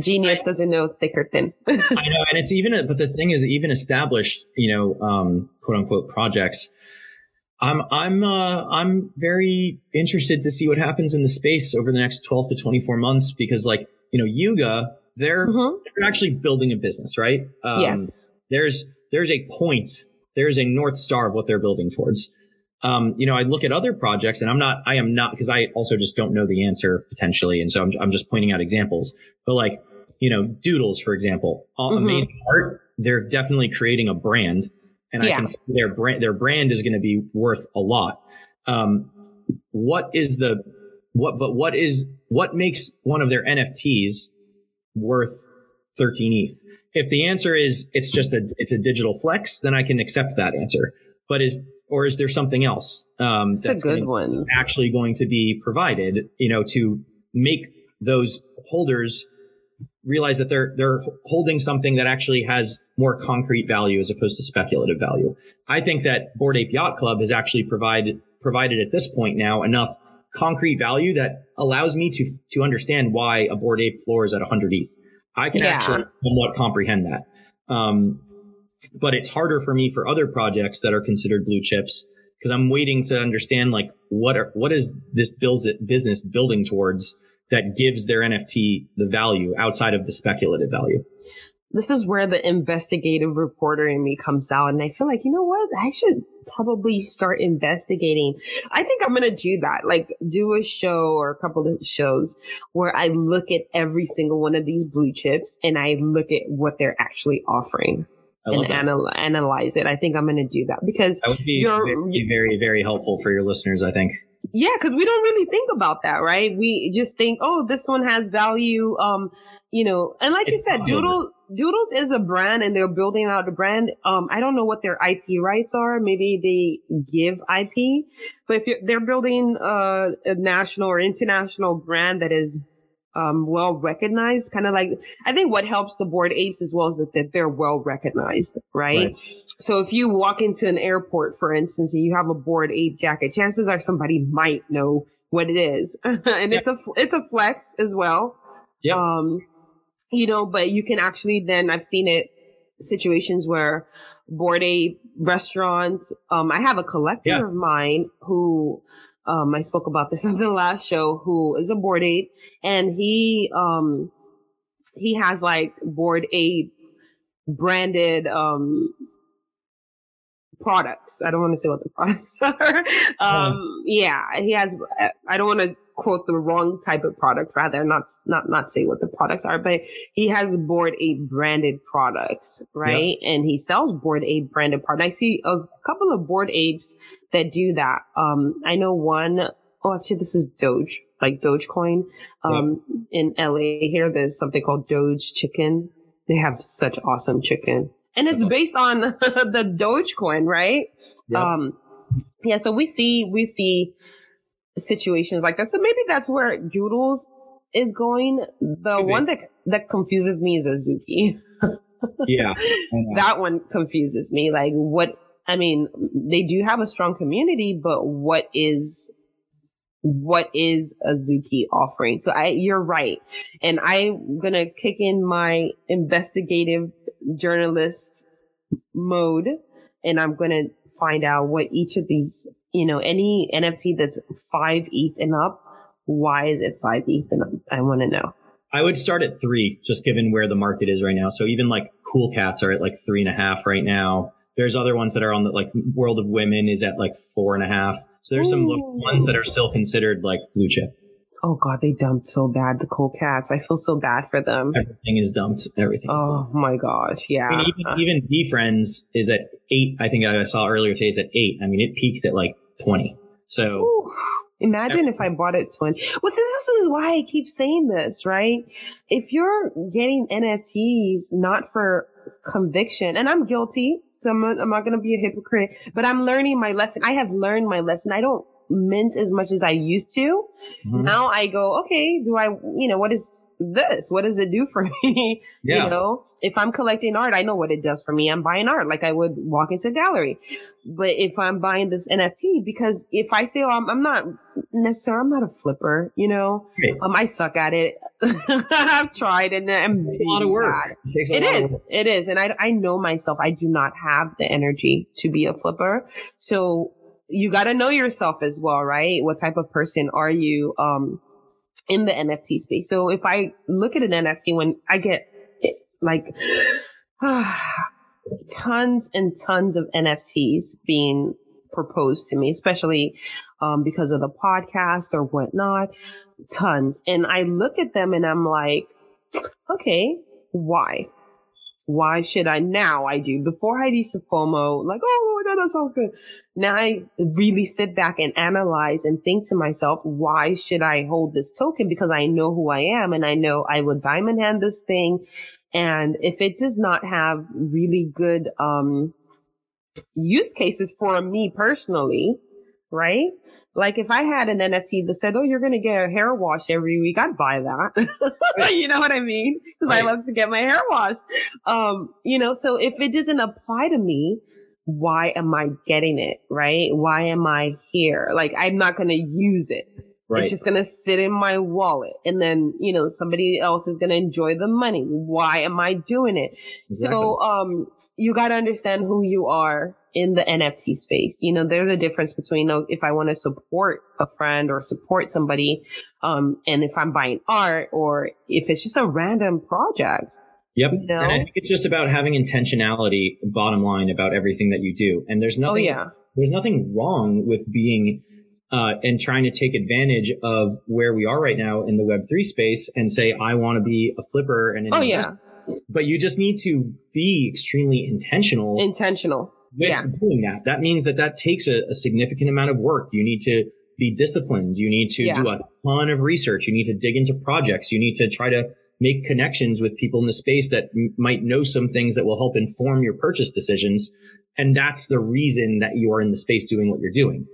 Genius doesn't know thick or thin. I know, and it's even, but the thing is, even established, you know, um, quote unquote projects. I'm I'm uh, I'm very interested to see what happens in the space over the next 12 to 24 months because, like, you know, Yuga, they're mm-hmm. they're actually building a business, right? Um, yes. There's there's a point, there's a north star of what they're building towards um, you know, I look at other projects and I'm not, I am not, because I also just don't know the answer potentially. And so I'm, I'm just pointing out examples. But like, you know, Doodles, for example, on mm-hmm. main art, they're definitely creating a brand. And yeah. I can see their brand, their brand is going to be worth a lot. Um, what is the, what, but what is, what makes one of their NFTs worth 13 ETH? If the answer is it's just a, it's a digital flex, then I can accept that answer. But is or is there something else um, that's, a good one actually going to be provided? You know, to make those holders realize that they're they're holding something that actually has more concrete value as opposed to speculative value. I think that Bored Ape Yacht Club has actually provided provided at this point now enough concrete value that allows me to to understand why a Bored Ape floor is at 100 ETH. I can yeah. actually somewhat comprehend that. Um, but it's harder for me for other projects that are considered blue chips because I'm waiting to understand like what are, what is this builds it business building towards that gives their NFT the value outside of the speculative value. This is where the investigative reporter in me comes out. And I feel like, you know what? I should probably start investigating. I think I'm going to do that. Like do a show or a couple of shows where I look at every single one of these blue chips and I look at what they're actually offering and anal- analyze it. I think I'm going to do that because that would be very, very, very helpful for your listeners. I think. Yeah, because we don't really think about that, right? We just think, oh, this one has value. Um, you know, and like it's you said, Doodle Doodles is a brand, and they're building out a brand. Um, I don't know what their IP rights are. Maybe they give IP, but if they're building a national or international brand that is um, well recognized, kind of like, I think what helps the bored apes as well is that, that they're well recognized, right? right? So if you walk into an airport, for instance, and you have a bored ape jacket, chances are somebody might know what it is. and yeah. it's a, it's a flex as well. Yeah. Um, you know, but you can actually then, I've seen it situations where bored ape restaurants, um, I have a collector yeah. of mine who, um, I spoke about this on the last show, who is a bored ape and he, um, he has like bored ape branded, um, products. I don't want to say what the products are. Um, yeah, he has, I don't want to quote the wrong type of product, rather not, not, not say what the products are, but he has bored ape branded products, right? Yep. And he sells bored ape branded products. I see a couple of bored apes that do that. Um, I know one, oh, actually, this is Doge, like Dogecoin. Um, yep. in LA here, there's something called Doge chicken. They have such awesome chicken and it's based on the Dogecoin, right? Um, yeah. So we see we see situations like that. So maybe that's where Doodles is going. The maybe. one that that confuses me is Azuki. yeah, that one confuses me. Like what? I mean, they do have a strong community, but what is what is Azuki offering? So I, you're right. And I'm going to kick in my investigative journalist mode and I'm going to find out what each of these, you know, any NFT that's five ETH and up, why is it five ETH and up? I want to know. I would start at three, just given where the market is right now. So even like cool cats are at like three and a half right now. There's other ones that are on the like World of Women is at like four and a half. So there's some Ooh. ones that are still considered like blue chip. Oh god, they dumped so bad the cool cats. I feel so bad for them. Everything is dumped. Everything. oh dumped. my God, yeah. I mean, even, even VeeFriends is at eight. I think I saw earlier today. It's at eight. I mean, it peaked at like twenty. So Ooh. imagine if I bought it twenty. Well, see, this is why I keep saying this, right? If you're getting NFTs not for conviction, and I'm guilty, so I'm I'm not going to be a hypocrite, but I'm learning my lesson. I have learned my lesson. I don't mint as much as I used to. Mm-hmm. Now I go, okay, do I, you know, what is this? What does it do for me? Yeah. You know, if I'm collecting art, I know what it does for me. I'm buying art like I would walk into a gallery. But if I'm buying this NFT, because if I say, oh, I'm, I'm not necessarily, I'm not a flipper, you know, right. um, I suck at it. I've tried and I'm it's a lot of work. It, it is. It is. And I, I know myself. I do not have the energy to be a flipper. So you got to know yourself as well, right? What type of person are you, um, in the NFT space? So if I look at an NFT when I get like, tons and tons of NFTs being proposed to me, especially, um, because of the podcast or whatnot, tons. And I look at them and I'm like, okay, why? Why should I now I do? Before I to FOMO like oh my that sounds good. Now I really sit back and analyze and think to myself why should I hold this token? Because I know who I am and I know I will diamond hand this thing. And if it does not have really good um use cases for me personally right like if I had an NFT that said, "Oh, you're going to get a hair wash every week," I'd buy that. you know what I mean? Because right. I love to get my hair washed. Um, you know, so if it doesn't apply to me, why am I getting it? Right? Why am I here? Like I'm not going to use it. Right. It's just going to sit in my wallet and then, you know, somebody else is going to enjoy the money. Why am I doing it? Exactly. So, um, you got to understand who you are in the NFT space. You know, there's a difference between you know, if I want to support a friend or support somebody, um, and if I'm buying art or if it's just a random project. Yep. You know? And I think it's just about having intentionality, bottom line, about everything that you do. And there's oh, nothing, oh, yeah. there's nothing wrong with being, uh, and trying to take advantage of where we are right now in the Web3 space and say, I want to be a flipper and an oh, yeah. But you just need to be extremely intentional. Intentional with yeah. doing that. That means that that takes a, a, significant amount of work. You need to be disciplined. You need to yeah. do a ton of research. You need to dig into projects. You need to try to make connections with people in the space that m- might know some things that will help inform your purchase decisions. And that's the reason that you are in the space doing what you're doing.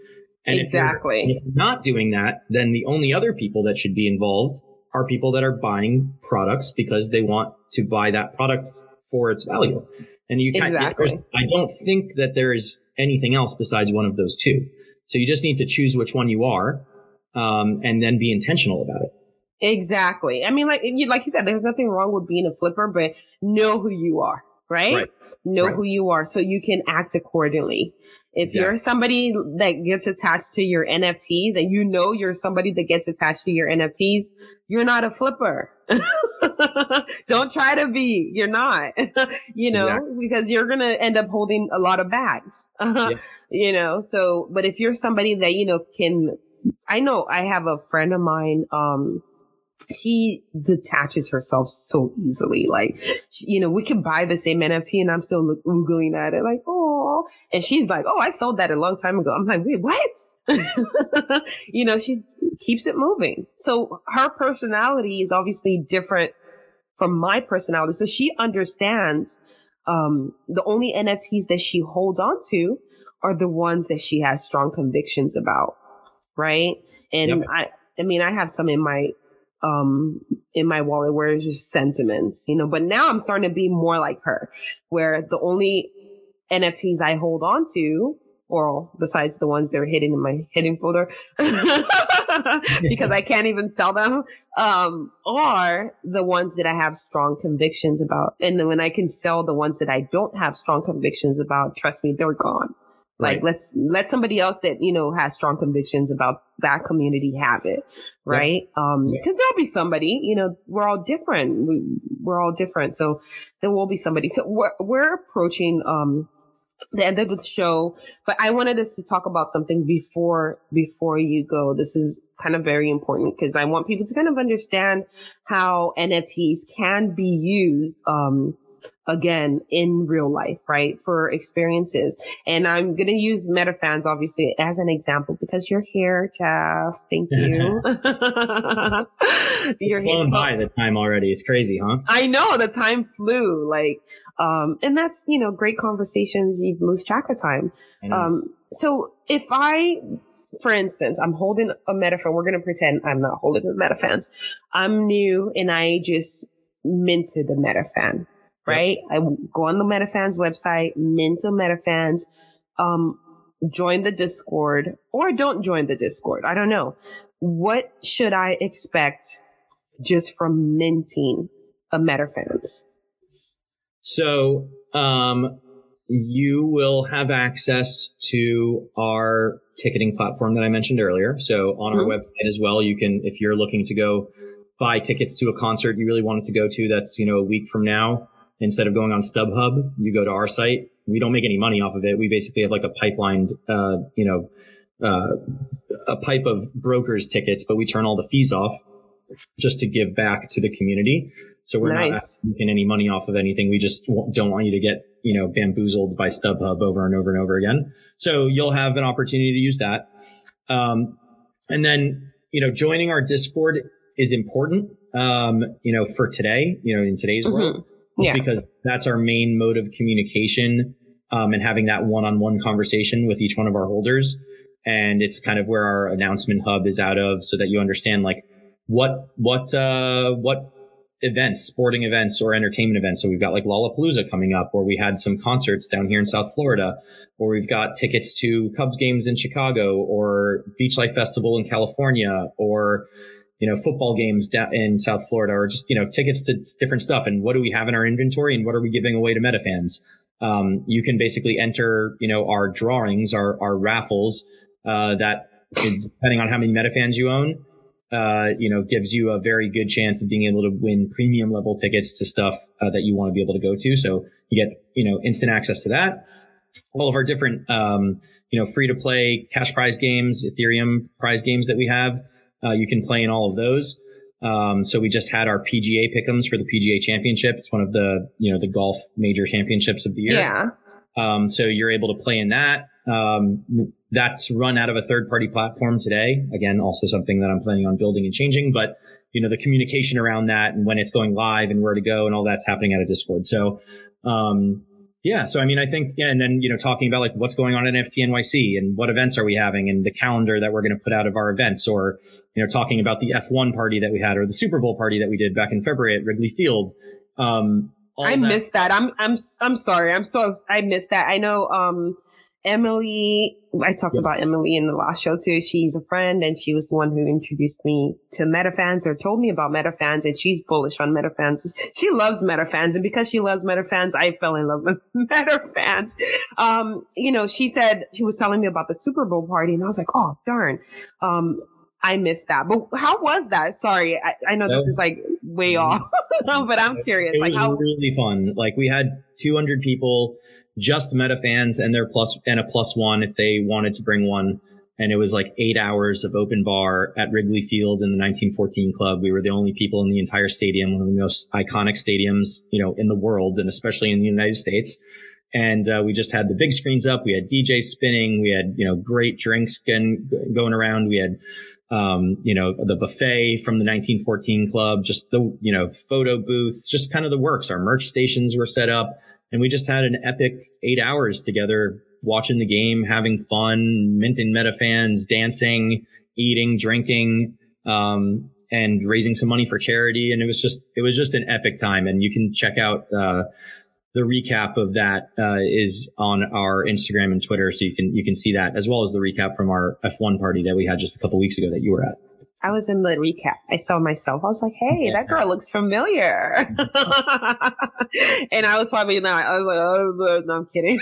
And exactly. If you're, if you're not doing that, then the only other people that should be involved are people that are buying products because they want to buy that product for its value. And you kind exactly. I don't think that there is anything else besides one of those two. So you just need to choose which one you are, um, and then be intentional about it. Exactly. I mean, like you, like you said, there's nothing wrong with being a flipper, but know who you are, right? Right. Know Right. who you are so you can act accordingly. If you're somebody that gets attached to your NFTs and you know you're somebody that gets attached to your NFTs, you're not a flipper. Don't try to be. You're not, you know, Exactly. because you're going to end up holding a lot of bags, you know, so, but if you're somebody that, you know, can, I know I have a friend of mine, um, she detaches herself so easily. Like, she- you know, we can buy the same NFT and I'm still look, oogling at it like, oh, and she's like, oh, I sold that a long time ago. I'm like, wait, what? you know, she keeps it moving. So her personality is obviously different from my personality. So she understands, um, the only NFTs that she holds on to are the ones that she has strong convictions about. Right. And Yep. I, I mean, I have some in my, um, in my wallet where it's just sentiments, you know, but now I'm starting to be more like her, where the only NFTs I hold on to, or besides the ones that are hidden in my hidden folder, because I can't even sell them, um, are the ones that I have strong convictions about. And then when I can sell the ones that I don't have strong convictions about, trust me, they're gone. Like Right. let's let somebody else that you know has strong convictions about that community have it, right? Um, Yeah. because there'll be somebody, you know, we're all different. We, we're all different, so there will be somebody. So we're we're approaching um the end of the show, but I wanted us to talk about something before before you go. This is kind of very important because I want people to kind of understand how NFTs can be used. Um, again in real life, right? For experiences. And I'm going to use MetaFans obviously as an example because you're here, Jeff. Thank you. you're here. Flown So- by the time already. It's crazy, huh? I know the time flew like, um, and that's, you know, great conversations. You lose track of time. Um, so if I, for instance, I'm holding a Metafan, we're going to pretend I'm not holding a Metafans. I'm new and I just minted a Metafan, right? I go on the Metafans website, mint a Metafans, um, join the Discord or don't join the Discord. I don't know. What should I expect just from minting a Metafans? So, um, you will have access to our ticketing platform that I mentioned earlier. So on our Mhm. website as well, you can, if you're looking to go buy tickets to a concert you really wanted to go to, that's, you know, a week from now, instead of going on StubHub, you go to our site. We don't make any money off of it. We basically have like a pipelined, uh, you know, uh, a pipe of brokers tickets, but we turn all the fees off just to give back to the community. So we're not making any money off of anything. We just don't want you to get, you know, bamboozled by StubHub over and over and over again. So you'll have an opportunity to use that. Um, and then, you know, joining our Discord is important, um, you know, for today, you know, in today's world, Mhm. Just Yeah. because that's our main mode of communication, um, and having that one-on-one conversation with each one of our holders. And it's kind of where our announcement hub is out of so that you understand like what, what, uh, what events, sporting events or entertainment events. So we've got like Lollapalooza coming up, or we had some concerts down here in South Florida, or we've got tickets to Cubs games in Chicago, or Beach Life Festival in California, or you know football games in South Florida, or just you know tickets to different stuff. And what do we have in our inventory, and what are we giving away to MetaFans? Um, you can basically enter, you know, our drawings, our our raffles, uh, that depending on how many meta fans you own, uh, you know, gives you a very good chance of being able to win premium level tickets to stuff uh, that you want to be able to go to. So you get, you know, instant access to that. All of our different, um, you know, free to play cash prize games, Ethereum prize games that we have, uh, you can play in all of those. Um, so we just had our PGA pickums for the PGA championship. It's one of the, you know, the golf major championships of the year. Yeah. Um, so you're able to play in that. Um, that's run out of a third party platform today. Again, also something that I'm planning on building and changing, but you know, the communication around that and when it's going live and where to go and all that's happening out of Discord. So, um, Yeah. So, I mean, I think, yeah. And then, you know, talking about like what's going on at NFT NYC and what events are we having and the calendar that we're going to put out of our events or, you know, talking about the F1 party that we had or the Super Bowl party that we did back in February at Wrigley Field. Um, I that. missed that. I'm, I'm, I'm sorry. I'm so, I missed that. I know, um, Emily, I talked yep. about Emily in the last show too. She's a friend and she was the one who introduced me to MetaFans or told me about MetaFans and she's bullish on MetaFans. She loves MetaFans and because she loves MetaFans, I fell in love with MetaFans. Um, you know, she said she was telling me about the Super Bowl party and I was like, oh darn. Um, I missed that. But how was that? Sorry, I, I know that this was, is like way off, but I'm curious. It like was how really fun. Like we had 200 people just meta fans and their plus and a plus one if they wanted to bring one. And it was like eight hours of open bar at Wrigley Field in the 1914 club. We were the only people in the entire stadium, one of the most iconic stadiums, you know, in the world and especially in the United States. And uh, we just had the big screens up. We had DJ spinning. We had, you know, great drinks going, going around. We had, um, you know, the buffet from the 1914 club, just the, you know, photo booths, just kind of the works. Our merch stations were set up. And we just had an epic eight hours together watching the game, having fun, minting MetaFans, dancing, eating, drinking, um, and raising some money for charity. And it was just, it was just an epic time. And you can check out, uh, the recap of that uh, is on our Instagram and Twitter, so you can you can see that as well as the recap from our F1 party that we had just a couple weeks ago that you were at. I was in the recap. I saw myself. I was like, "Hey, that girl looks familiar," and I was probably not. I was like, "Oh, no, I'm kidding."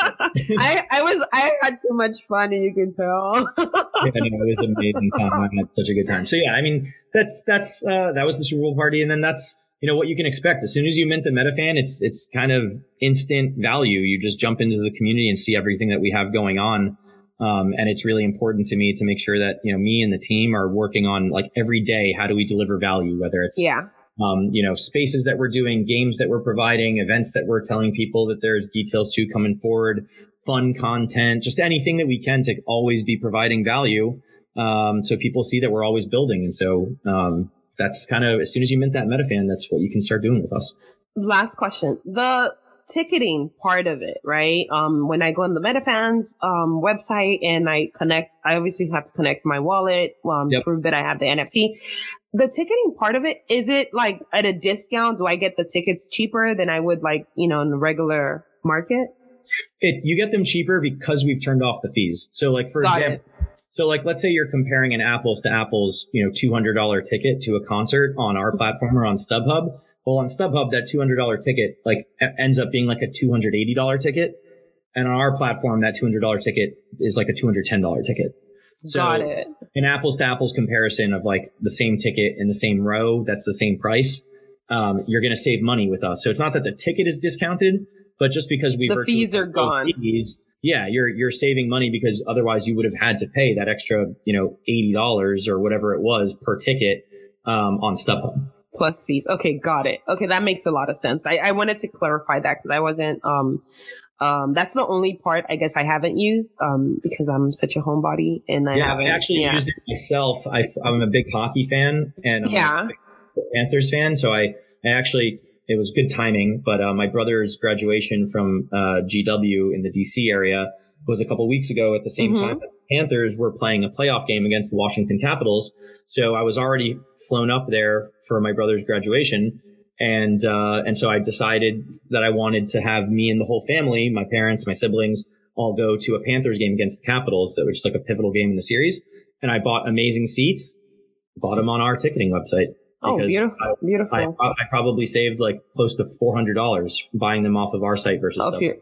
I, I was I had so much fun, and you can tell. yeah, no, it was amazing time. I had such a good time. So yeah, I mean, that's that's uh, that was the Super Bowl party, and then that's you know what you can expect. As soon as you mint a MetaFan, it's it's kind of instant value. You just jump into the community and see everything that we have going on. Um, and it's really important to me to make sure that, you know, me and the team are working on like every day, how do we deliver value, whether it's, yeah. Um, you know, spaces that we're doing, games that we're providing, events that we're telling people that there's details to coming forward, fun content, just anything that we can to always be providing value. Um, so people see that we're always building. And so, um, that's kind of, as soon as you mint that MetaFan, that's what you can start doing with us. Last question. The, ticketing part of it, right? Um, when I go on the MetaFans um, website and I connect, I obviously have to connect my wallet, um, yep. prove that I have the NFT. The ticketing part of it, is it like at a discount? Do I get the tickets cheaper than I would like, you know, in the regular market? It, you get them cheaper because we've turned off the fees. So like, for Got example, it. So like, let's say you're comparing an apples to apples, you know, $200 ticket to a concert on our platform or on StubHub. Well, on StubHub, that $200 ticket like ends up being like a $280 ticket. And on our platform, that $200 ticket is like a $210 ticket. So Got it. An apples to apples comparison of like the same ticket in the same row, that's the same price. Um, you're going to save money with us. So it's not that the ticket is discounted, but just because we the fees are gone. Fees, yeah, you're you're saving money because otherwise you would have had to pay that extra, you know, eighty dollars or whatever it was per ticket um, on StubHub plus fees. Okay, got it. Okay, that makes a lot of sense. I, I wanted to clarify that because I wasn't. Um, um, that's the only part I guess I haven't used um, because I'm such a homebody and I yeah, haven't. I actually yeah. used it myself. I, am a big hockey fan and I'm yeah. Panthers fan, so I I actually it was good timing. But uh, my brother's graduation from uh, GW in the DC area was a couple weeks ago at the same mm-hmm. time Panthers were playing a playoff game against the Washington Capitals. So I was already flown up there for my brother's graduation. And, uh, and so I decided that I wanted to have me and the whole family, my parents, my siblings, all go to a Panthers game against the Capitals, that was like a pivotal game in the series. And I bought amazing seats, bought them on our ticketing website. Oh, beautiful! I, beautiful. I, I, probably saved like close to four hundred dollars buying them off of our site versus. Oh, you,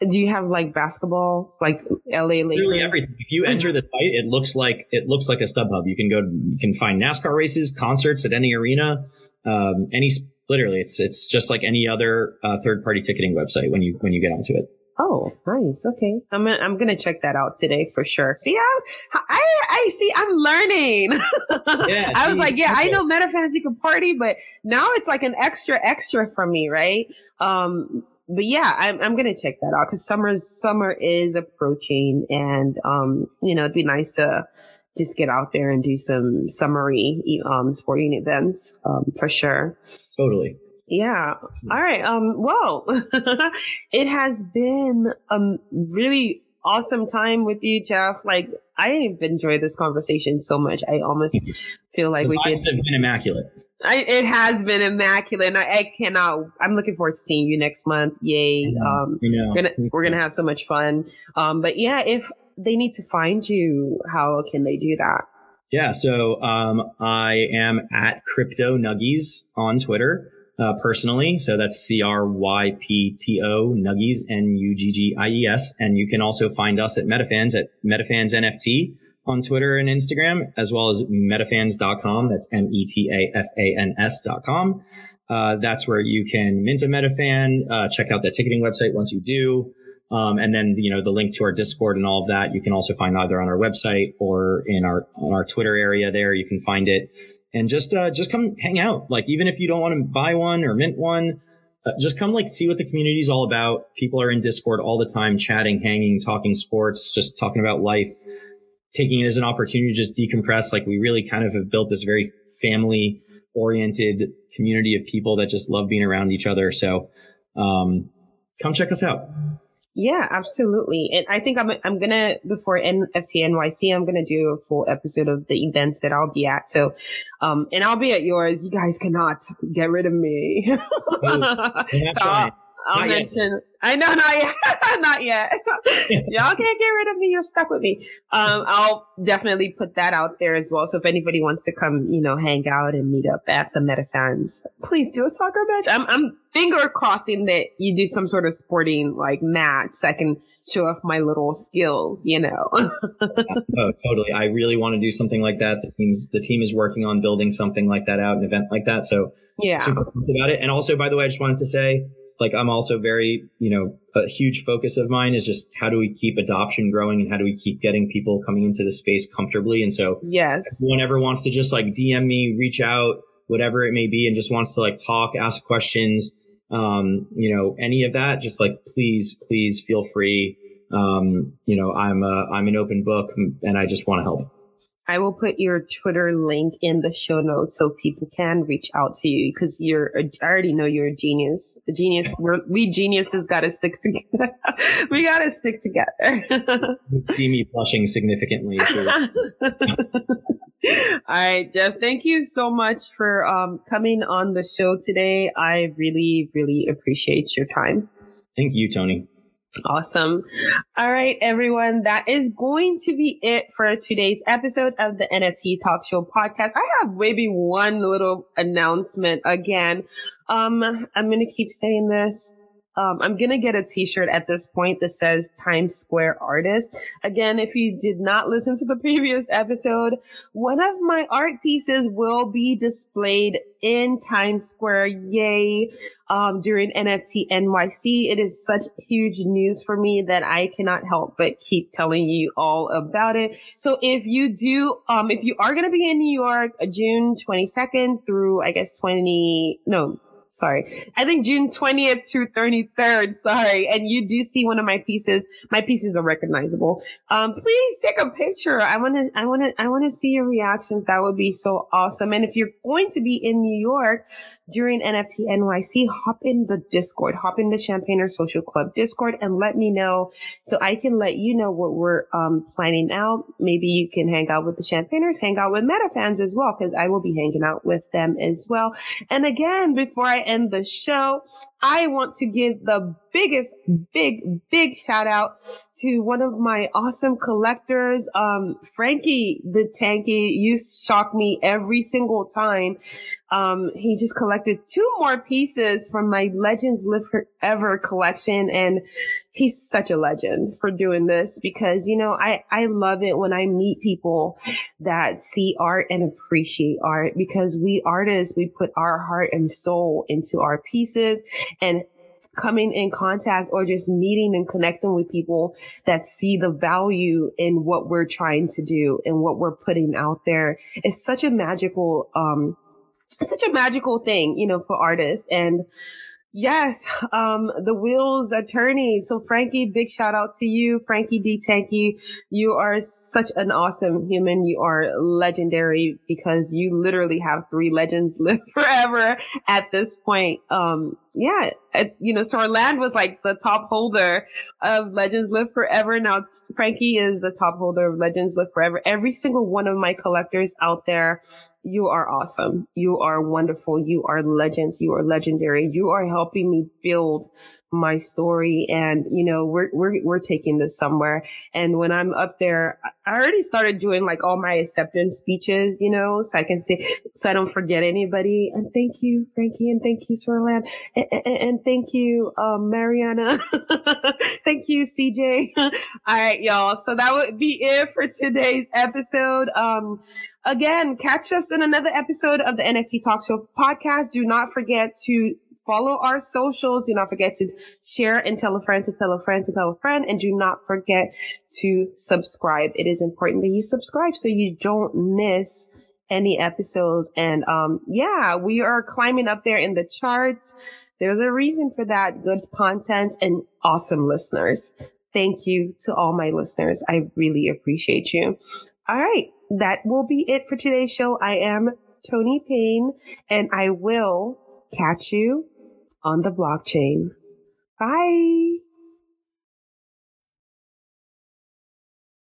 do you have like basketball, like LA Lakers? Literally everything. If you enter the site, it looks like it looks like a StubHub. You can go, you can find NASCAR races, concerts at any arena, um, any. Literally, it's it's just like any other uh, third party ticketing website when you when you get onto it. Oh, nice. Okay. I'm gonna, I'm gonna check that out today for sure. See, I, I, I see, I'm learning. Yeah, I was like, yeah, okay. I know MetaFans you can party, but now it's like an extra, extra from me, right? Um, but yeah, I'm, I'm gonna check that out because summer's, summer is approaching and, um, you know, it'd be nice to just get out there and do some summary, um, sporting events, um, for sure. Totally. Yeah. All right. Um, well, it has been a really awesome time with you, Jeff. Like, I've enjoyed this conversation so much. I almost feel like we could. have been immaculate. I, it has been immaculate. And I, I cannot. I'm looking forward to seeing you next month. Yay! Um, we're gonna we're gonna have so much fun. Um, but yeah, if they need to find you, how can they do that? Yeah, so um, I am at Crypto Nuggies on Twitter uh, personally. So that's C R Y P T O Nuggies N U G G I E S, and you can also find us at Metafans at Metafans NFT on Twitter and Instagram, as well as metafans.com. That's M E T A F A N S.com. Uh, that's where you can mint a Metafan, uh, check out that ticketing website once you do. Um, and then, you know, the link to our Discord and all of that, you can also find either on our website or in our, on our Twitter area there. You can find it and just, uh, just come hang out. Like, even if you don't want to buy one or mint one, uh, just come like see what the community is all about. People are in Discord all the time, chatting, hanging, talking sports, just talking about life, taking it as an opportunity to just decompress. Like we really kind of have built this very family oriented community of people that just love being around each other. So, um, come check us out. Yeah, absolutely. And I think I'm I'm gonna before NFT NYC, I'm gonna do a full episode of the events that I'll be at. So, um, and I'll be at yours. You guys cannot get rid of me. Oh, that's so right. I'll, I'll Not yet. mention. I know, not yet, not yet. Y'all can't get rid of me. You're stuck with me. Um, I'll definitely put that out there as well. So if anybody wants to come, you know, hang out and meet up at the Metafans, please do a soccer match. I'm, I'm finger crossing that you do some sort of sporting like match so I can show off my little skills, you know. Oh, totally. I really want to do something like that. The team's the team is working on building something like that out, an event like that. So yeah. super about it. And also, by the way, I just wanted to say, like, I'm also very, you know, a huge focus of mine is just how do we keep adoption growing and how do we keep getting people coming into the space comfortably. And so, Yes. if anyone ever wants to just like DM me, reach out, whatever it may be, and just wants to like talk, ask questions, um, you know, any of that, just like please, please feel free. Um, you know, I'm a, I'm an open book and I just want to help. I will put your Twitter link in the show notes so people can reach out to you because you're, a, I already know you're a genius. The genius, we're, we geniuses got to stick together. we got to stick together. See me blushing significantly. All right, Jeff, thank you so much for um, coming on the show today. I really, really appreciate your time. Thank you, Tony. Awesome. All right, everyone. That is going to be it for today's episode of the NFT Talk Show podcast. I have maybe one little announcement again. Um, I'm going to keep saying this. Um, I'm going to get a t-shirt at this point that says Times Square artist. Again, if you did not listen to the previous episode, one of my art pieces will be displayed in Times Square. Yay. Um, during NFT NYC. It is such huge news for me that I cannot help but keep telling you all about it. So if you do, um, if you are going to be in New York, uh, June 22nd through, I guess, 20, no, sorry. I think June 20th to 33rd. Sorry. And you do see one of my pieces. My pieces are recognizable. Um, please take a picture. I want to, I want to, I want to see your reactions. That would be so awesome. And if you're going to be in New York during NFT NYC, hop in the Discord, hop in the Champagner Social Club Discord and let me know so I can let you know what we're, um, planning out. Maybe you can hang out with the Champagners, hang out with MetaFans as well, because I will be hanging out with them as well. And again, before I end the show, I want to give the biggest, big, big shout out to one of my awesome collectors, um, Frankie the Tanky. You shock me every single time. Um, he just collected two more pieces from my Legends Live Forever collection. And he's such a legend for doing this because, you know, I, I love it when I meet people that see art and appreciate art because we artists, we put our heart and soul into our pieces and coming in contact or just meeting and connecting with people that see the value in what we're trying to do and what we're putting out there is such a magical, um, such a magical thing, you know, for artists. And Yes, um, the wheels turning. So Frankie, big shout out to you, Frankie D. Tanky. You are such an awesome human. You are legendary because you literally have three legends live forever at this point. Um, yeah, you know, Sorland was like the top holder of Legends Live Forever. Now Frankie is the top holder of Legends Live Forever. Every single one of my collectors out there you are awesome. You are wonderful. You are legends. You are legendary. You are helping me build my story. And, you know, we're, we're, we're taking this somewhere. And when I'm up there, I already started doing like all my acceptance speeches, you know, so I can say, so I don't forget anybody. And thank you, Frankie. And thank you, Sorland. And, and, and thank you, um, Mariana. thank you, CJ. all right, y'all. So that would be it for today's episode. Um, Again, catch us in another episode of the NFT Talk Show podcast. Do not forget to follow our socials. Do not forget to share and tell a friend to tell a friend to tell a friend. And do not forget to subscribe. It is important that you subscribe so you don't miss any episodes. And, um, yeah, we are climbing up there in the charts. There's a reason for that. Good content and awesome listeners. Thank you to all my listeners. I really appreciate you. All right that will be it for today's show. I am Tony Payne and I will catch you on the blockchain. Bye.